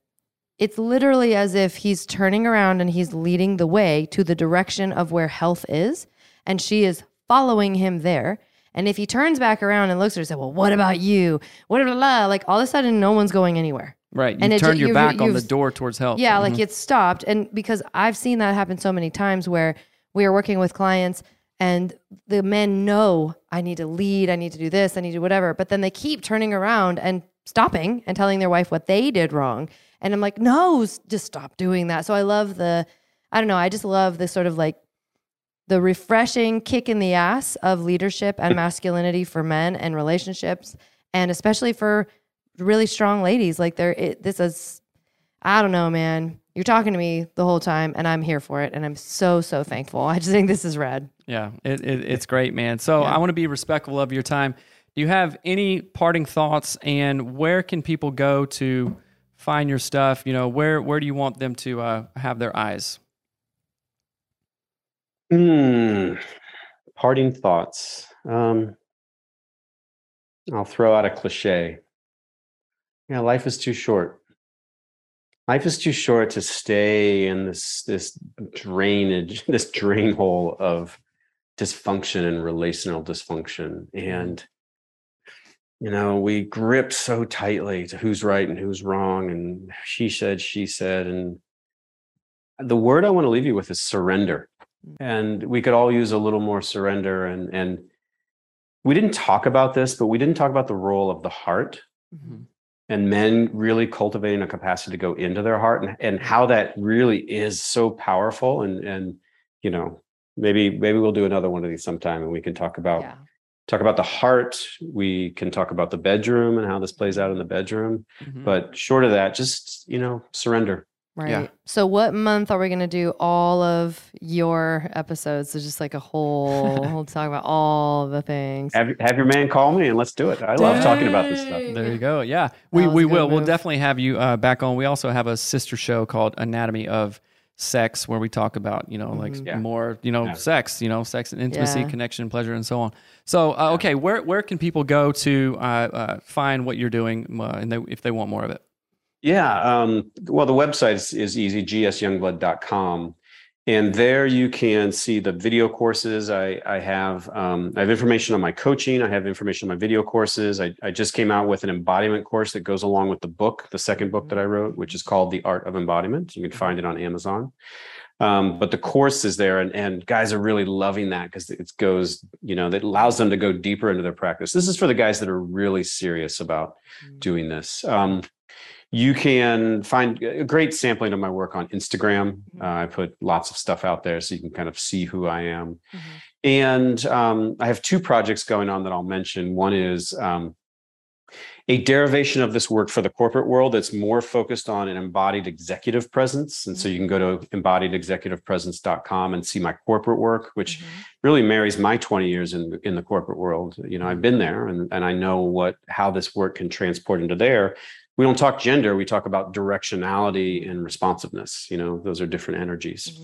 it's literally as if he's turning around and he's leading the way to the direction of where health is. And she is following him there. And if he turns back around and looks at her and says, Well, what about you? What blah, like all of a sudden no one's going anywhere. Right. You And it turned ju- your back on the door towards health. Yeah, Mhm. like it's stopped. And because I've seen that happen so many times where we are working with clients and the men know I need to lead, I need to do this, I need to do whatever. But then they keep turning around and stopping and telling their wife what they did wrong. And I'm like, no, just stop doing that. So I love the, I don't know, I just love this sort of like the refreshing kick in the ass of leadership and masculinity for men and relationships, and especially for really strong ladies. Like there, it, this is, I don't know, man. You're talking to me the whole time, and I'm here for it, and I'm so so thankful. I just think this is rad. Yeah, it, it, it's great, man. So I want to be respectful of your time. Do you have any parting thoughts, and where can people go to find your stuff? You know, where where do you want them to uh, have their eyes? Hmm. Parting thoughts. Um, I'll throw out a cliche. Yeah, life is too short. Life is too short to stay in this this drainage, this drain hole of dysfunction and relational dysfunction. And you know, we grip so tightly to who's right and who's wrong, and she said, she said, and the word I want to leave you with is surrender. Mm. And we could all use a little more surrender and and we didn't talk about this but we didn't talk about the role of the heart mm-hmm. and men really cultivating a capacity to go into their heart and, and how that really is so powerful and and you know maybe maybe we'll do another one of these sometime and we can talk about Yeah. Talk about the heart we can talk about the bedroom and how this plays out in the bedroom Mhm. but short of that just you know surrender Right. Yeah. So, what month are we going to do all of your episodes? So, just like a whole, we'll talk about all the things. have, have your man call me and let's do it i love talking about this stuff There you go. Yeah, we, we a good will. We'll definitely have you uh, back on. We also have a sister show called Anatomy of Sex, where we talk about you know like Yeah. more you know Yeah. sex, you know sex and intimacy, Yeah. connection, pleasure, and so on. So uh, okay, where where can people go to uh, uh, find what you're doing, uh, and they, if they want more of it? Yeah. Um, well, the website is, is easy, gsyoungblood.com. And there you can see the video courses. I, I have um, I have information on my coaching. I have information on my video courses. I, I just came out with an embodiment course that goes along with the book, the second book that I wrote, which is called The Art of Embodiment. You can find it on Amazon. Um, but the course is there, and, and guys are really loving that because it goes, you know, that allows them to go deeper into their practice. This is for the guys that are really serious about doing this. Um, you can find a great sampling of my work on Instagram. Uh, I put lots of stuff out there so you can kind of see who I am. And um, I have two projects going on that I'll mention. One is um, a derivation of this work for the corporate world that's more focused on an embodied executive presence. And so you can go to embodiedexecutivepresence.com and see my corporate work, which really marries my 20 years in, in the corporate world. You know, I've been there and, and I know what how this work can transport into there. We don't talk gender, we talk about directionality and responsiveness. You know, those are different energies.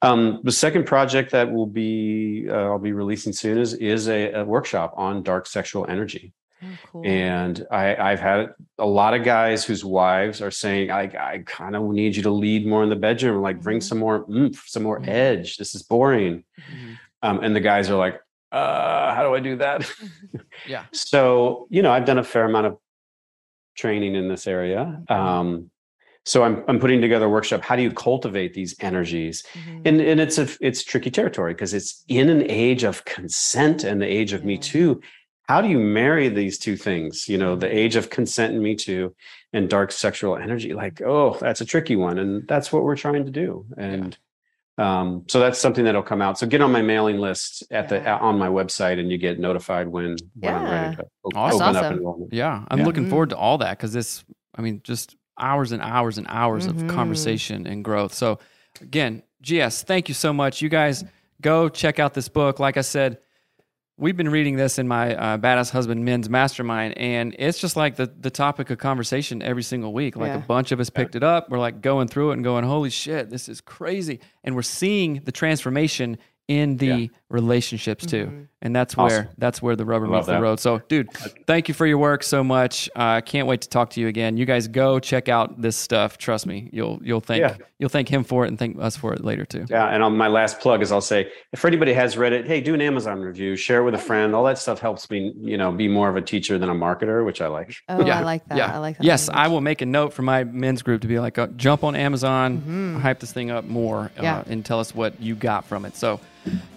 Um, the second project that will be uh, I'll be releasing soon is is a, a workshop on dark sexual energy. Oh, cool. And I, I've had a lot of guys whose wives are saying, I, I kind of need you to lead more in the bedroom, like bring Mhm. some more oomph, some more Mhm. edge. This is boring. Um, and the guys are like, uh, how do I do that? Yeah. So, you know, I've done a fair amount of training in this area. Um, so I'm I'm putting together a workshop. How do you cultivate these energies? Mhm. And and it's a it's tricky territory because it's in an age of consent and the age of Me Too. How do you marry these two things? You know, the age of consent and Me Too and dark sexual energy. Like, oh, that's a tricky one, and that's what we're trying to do. And um, so that's something that'll come out. So get on my mailing list at the Yeah. on my website, and you get notified when when I'm ready Yeah. to o- Awesome. open up enrollment. Yeah, I'm Yeah. looking Mhm. forward to all that because this, I mean, just hours and hours and hours Mhm. of conversation and growth. So, again, GS, thank you so much. You guys go check out this book. Like I said, we've been reading this in my uh, Badass Husband Men's Mastermind, and it's just like the the topic of conversation every single week. Like a bunch of us picked it up. We're like going through it and going, "Holy shit, this is crazy!" And we're seeing the transformation in the Yeah. Relationships too, Mhm. and that's Awesome. where that's where the rubber Love meets the road. So, dude, thank you for your work so much. I uh, can't wait to talk to you again. You guys go check out this stuff. Trust me, you'll you'll thank Yeah. you'll thank him for it and thank us for it later too. Yeah, and on my last plug is I'll say if anybody has read it, hey, do an Amazon review, share it with a friend. All that stuff helps me, you know, be more of a teacher than a marketer, which I like. Oh, Yeah, I like that. Yeah. I like that. Yes, I will make a note for my men's group to be like, uh, jump on Amazon, hype this thing up more, uh, Yeah. and tell us what you got from it. So,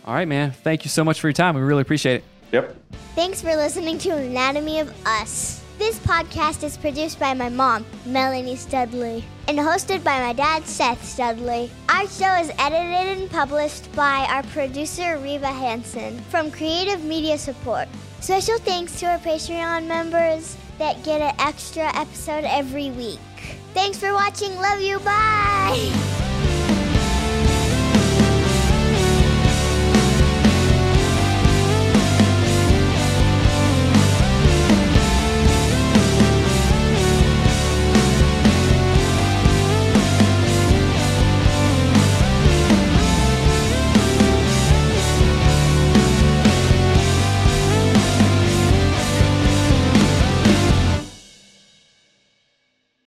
all right, man. Thank you so much for your time. We really appreciate it. Yep. Thanks for listening to Anatomy of Us. This podcast is produced by my mom, Melanie Studley, and hosted by my dad, Seth Studley. Our show is edited and published by our producer, Reva Hansen, from Creative Media Support. Special thanks to our Patreon members that get an extra episode every week. Thanks for watching. Love you. Bye.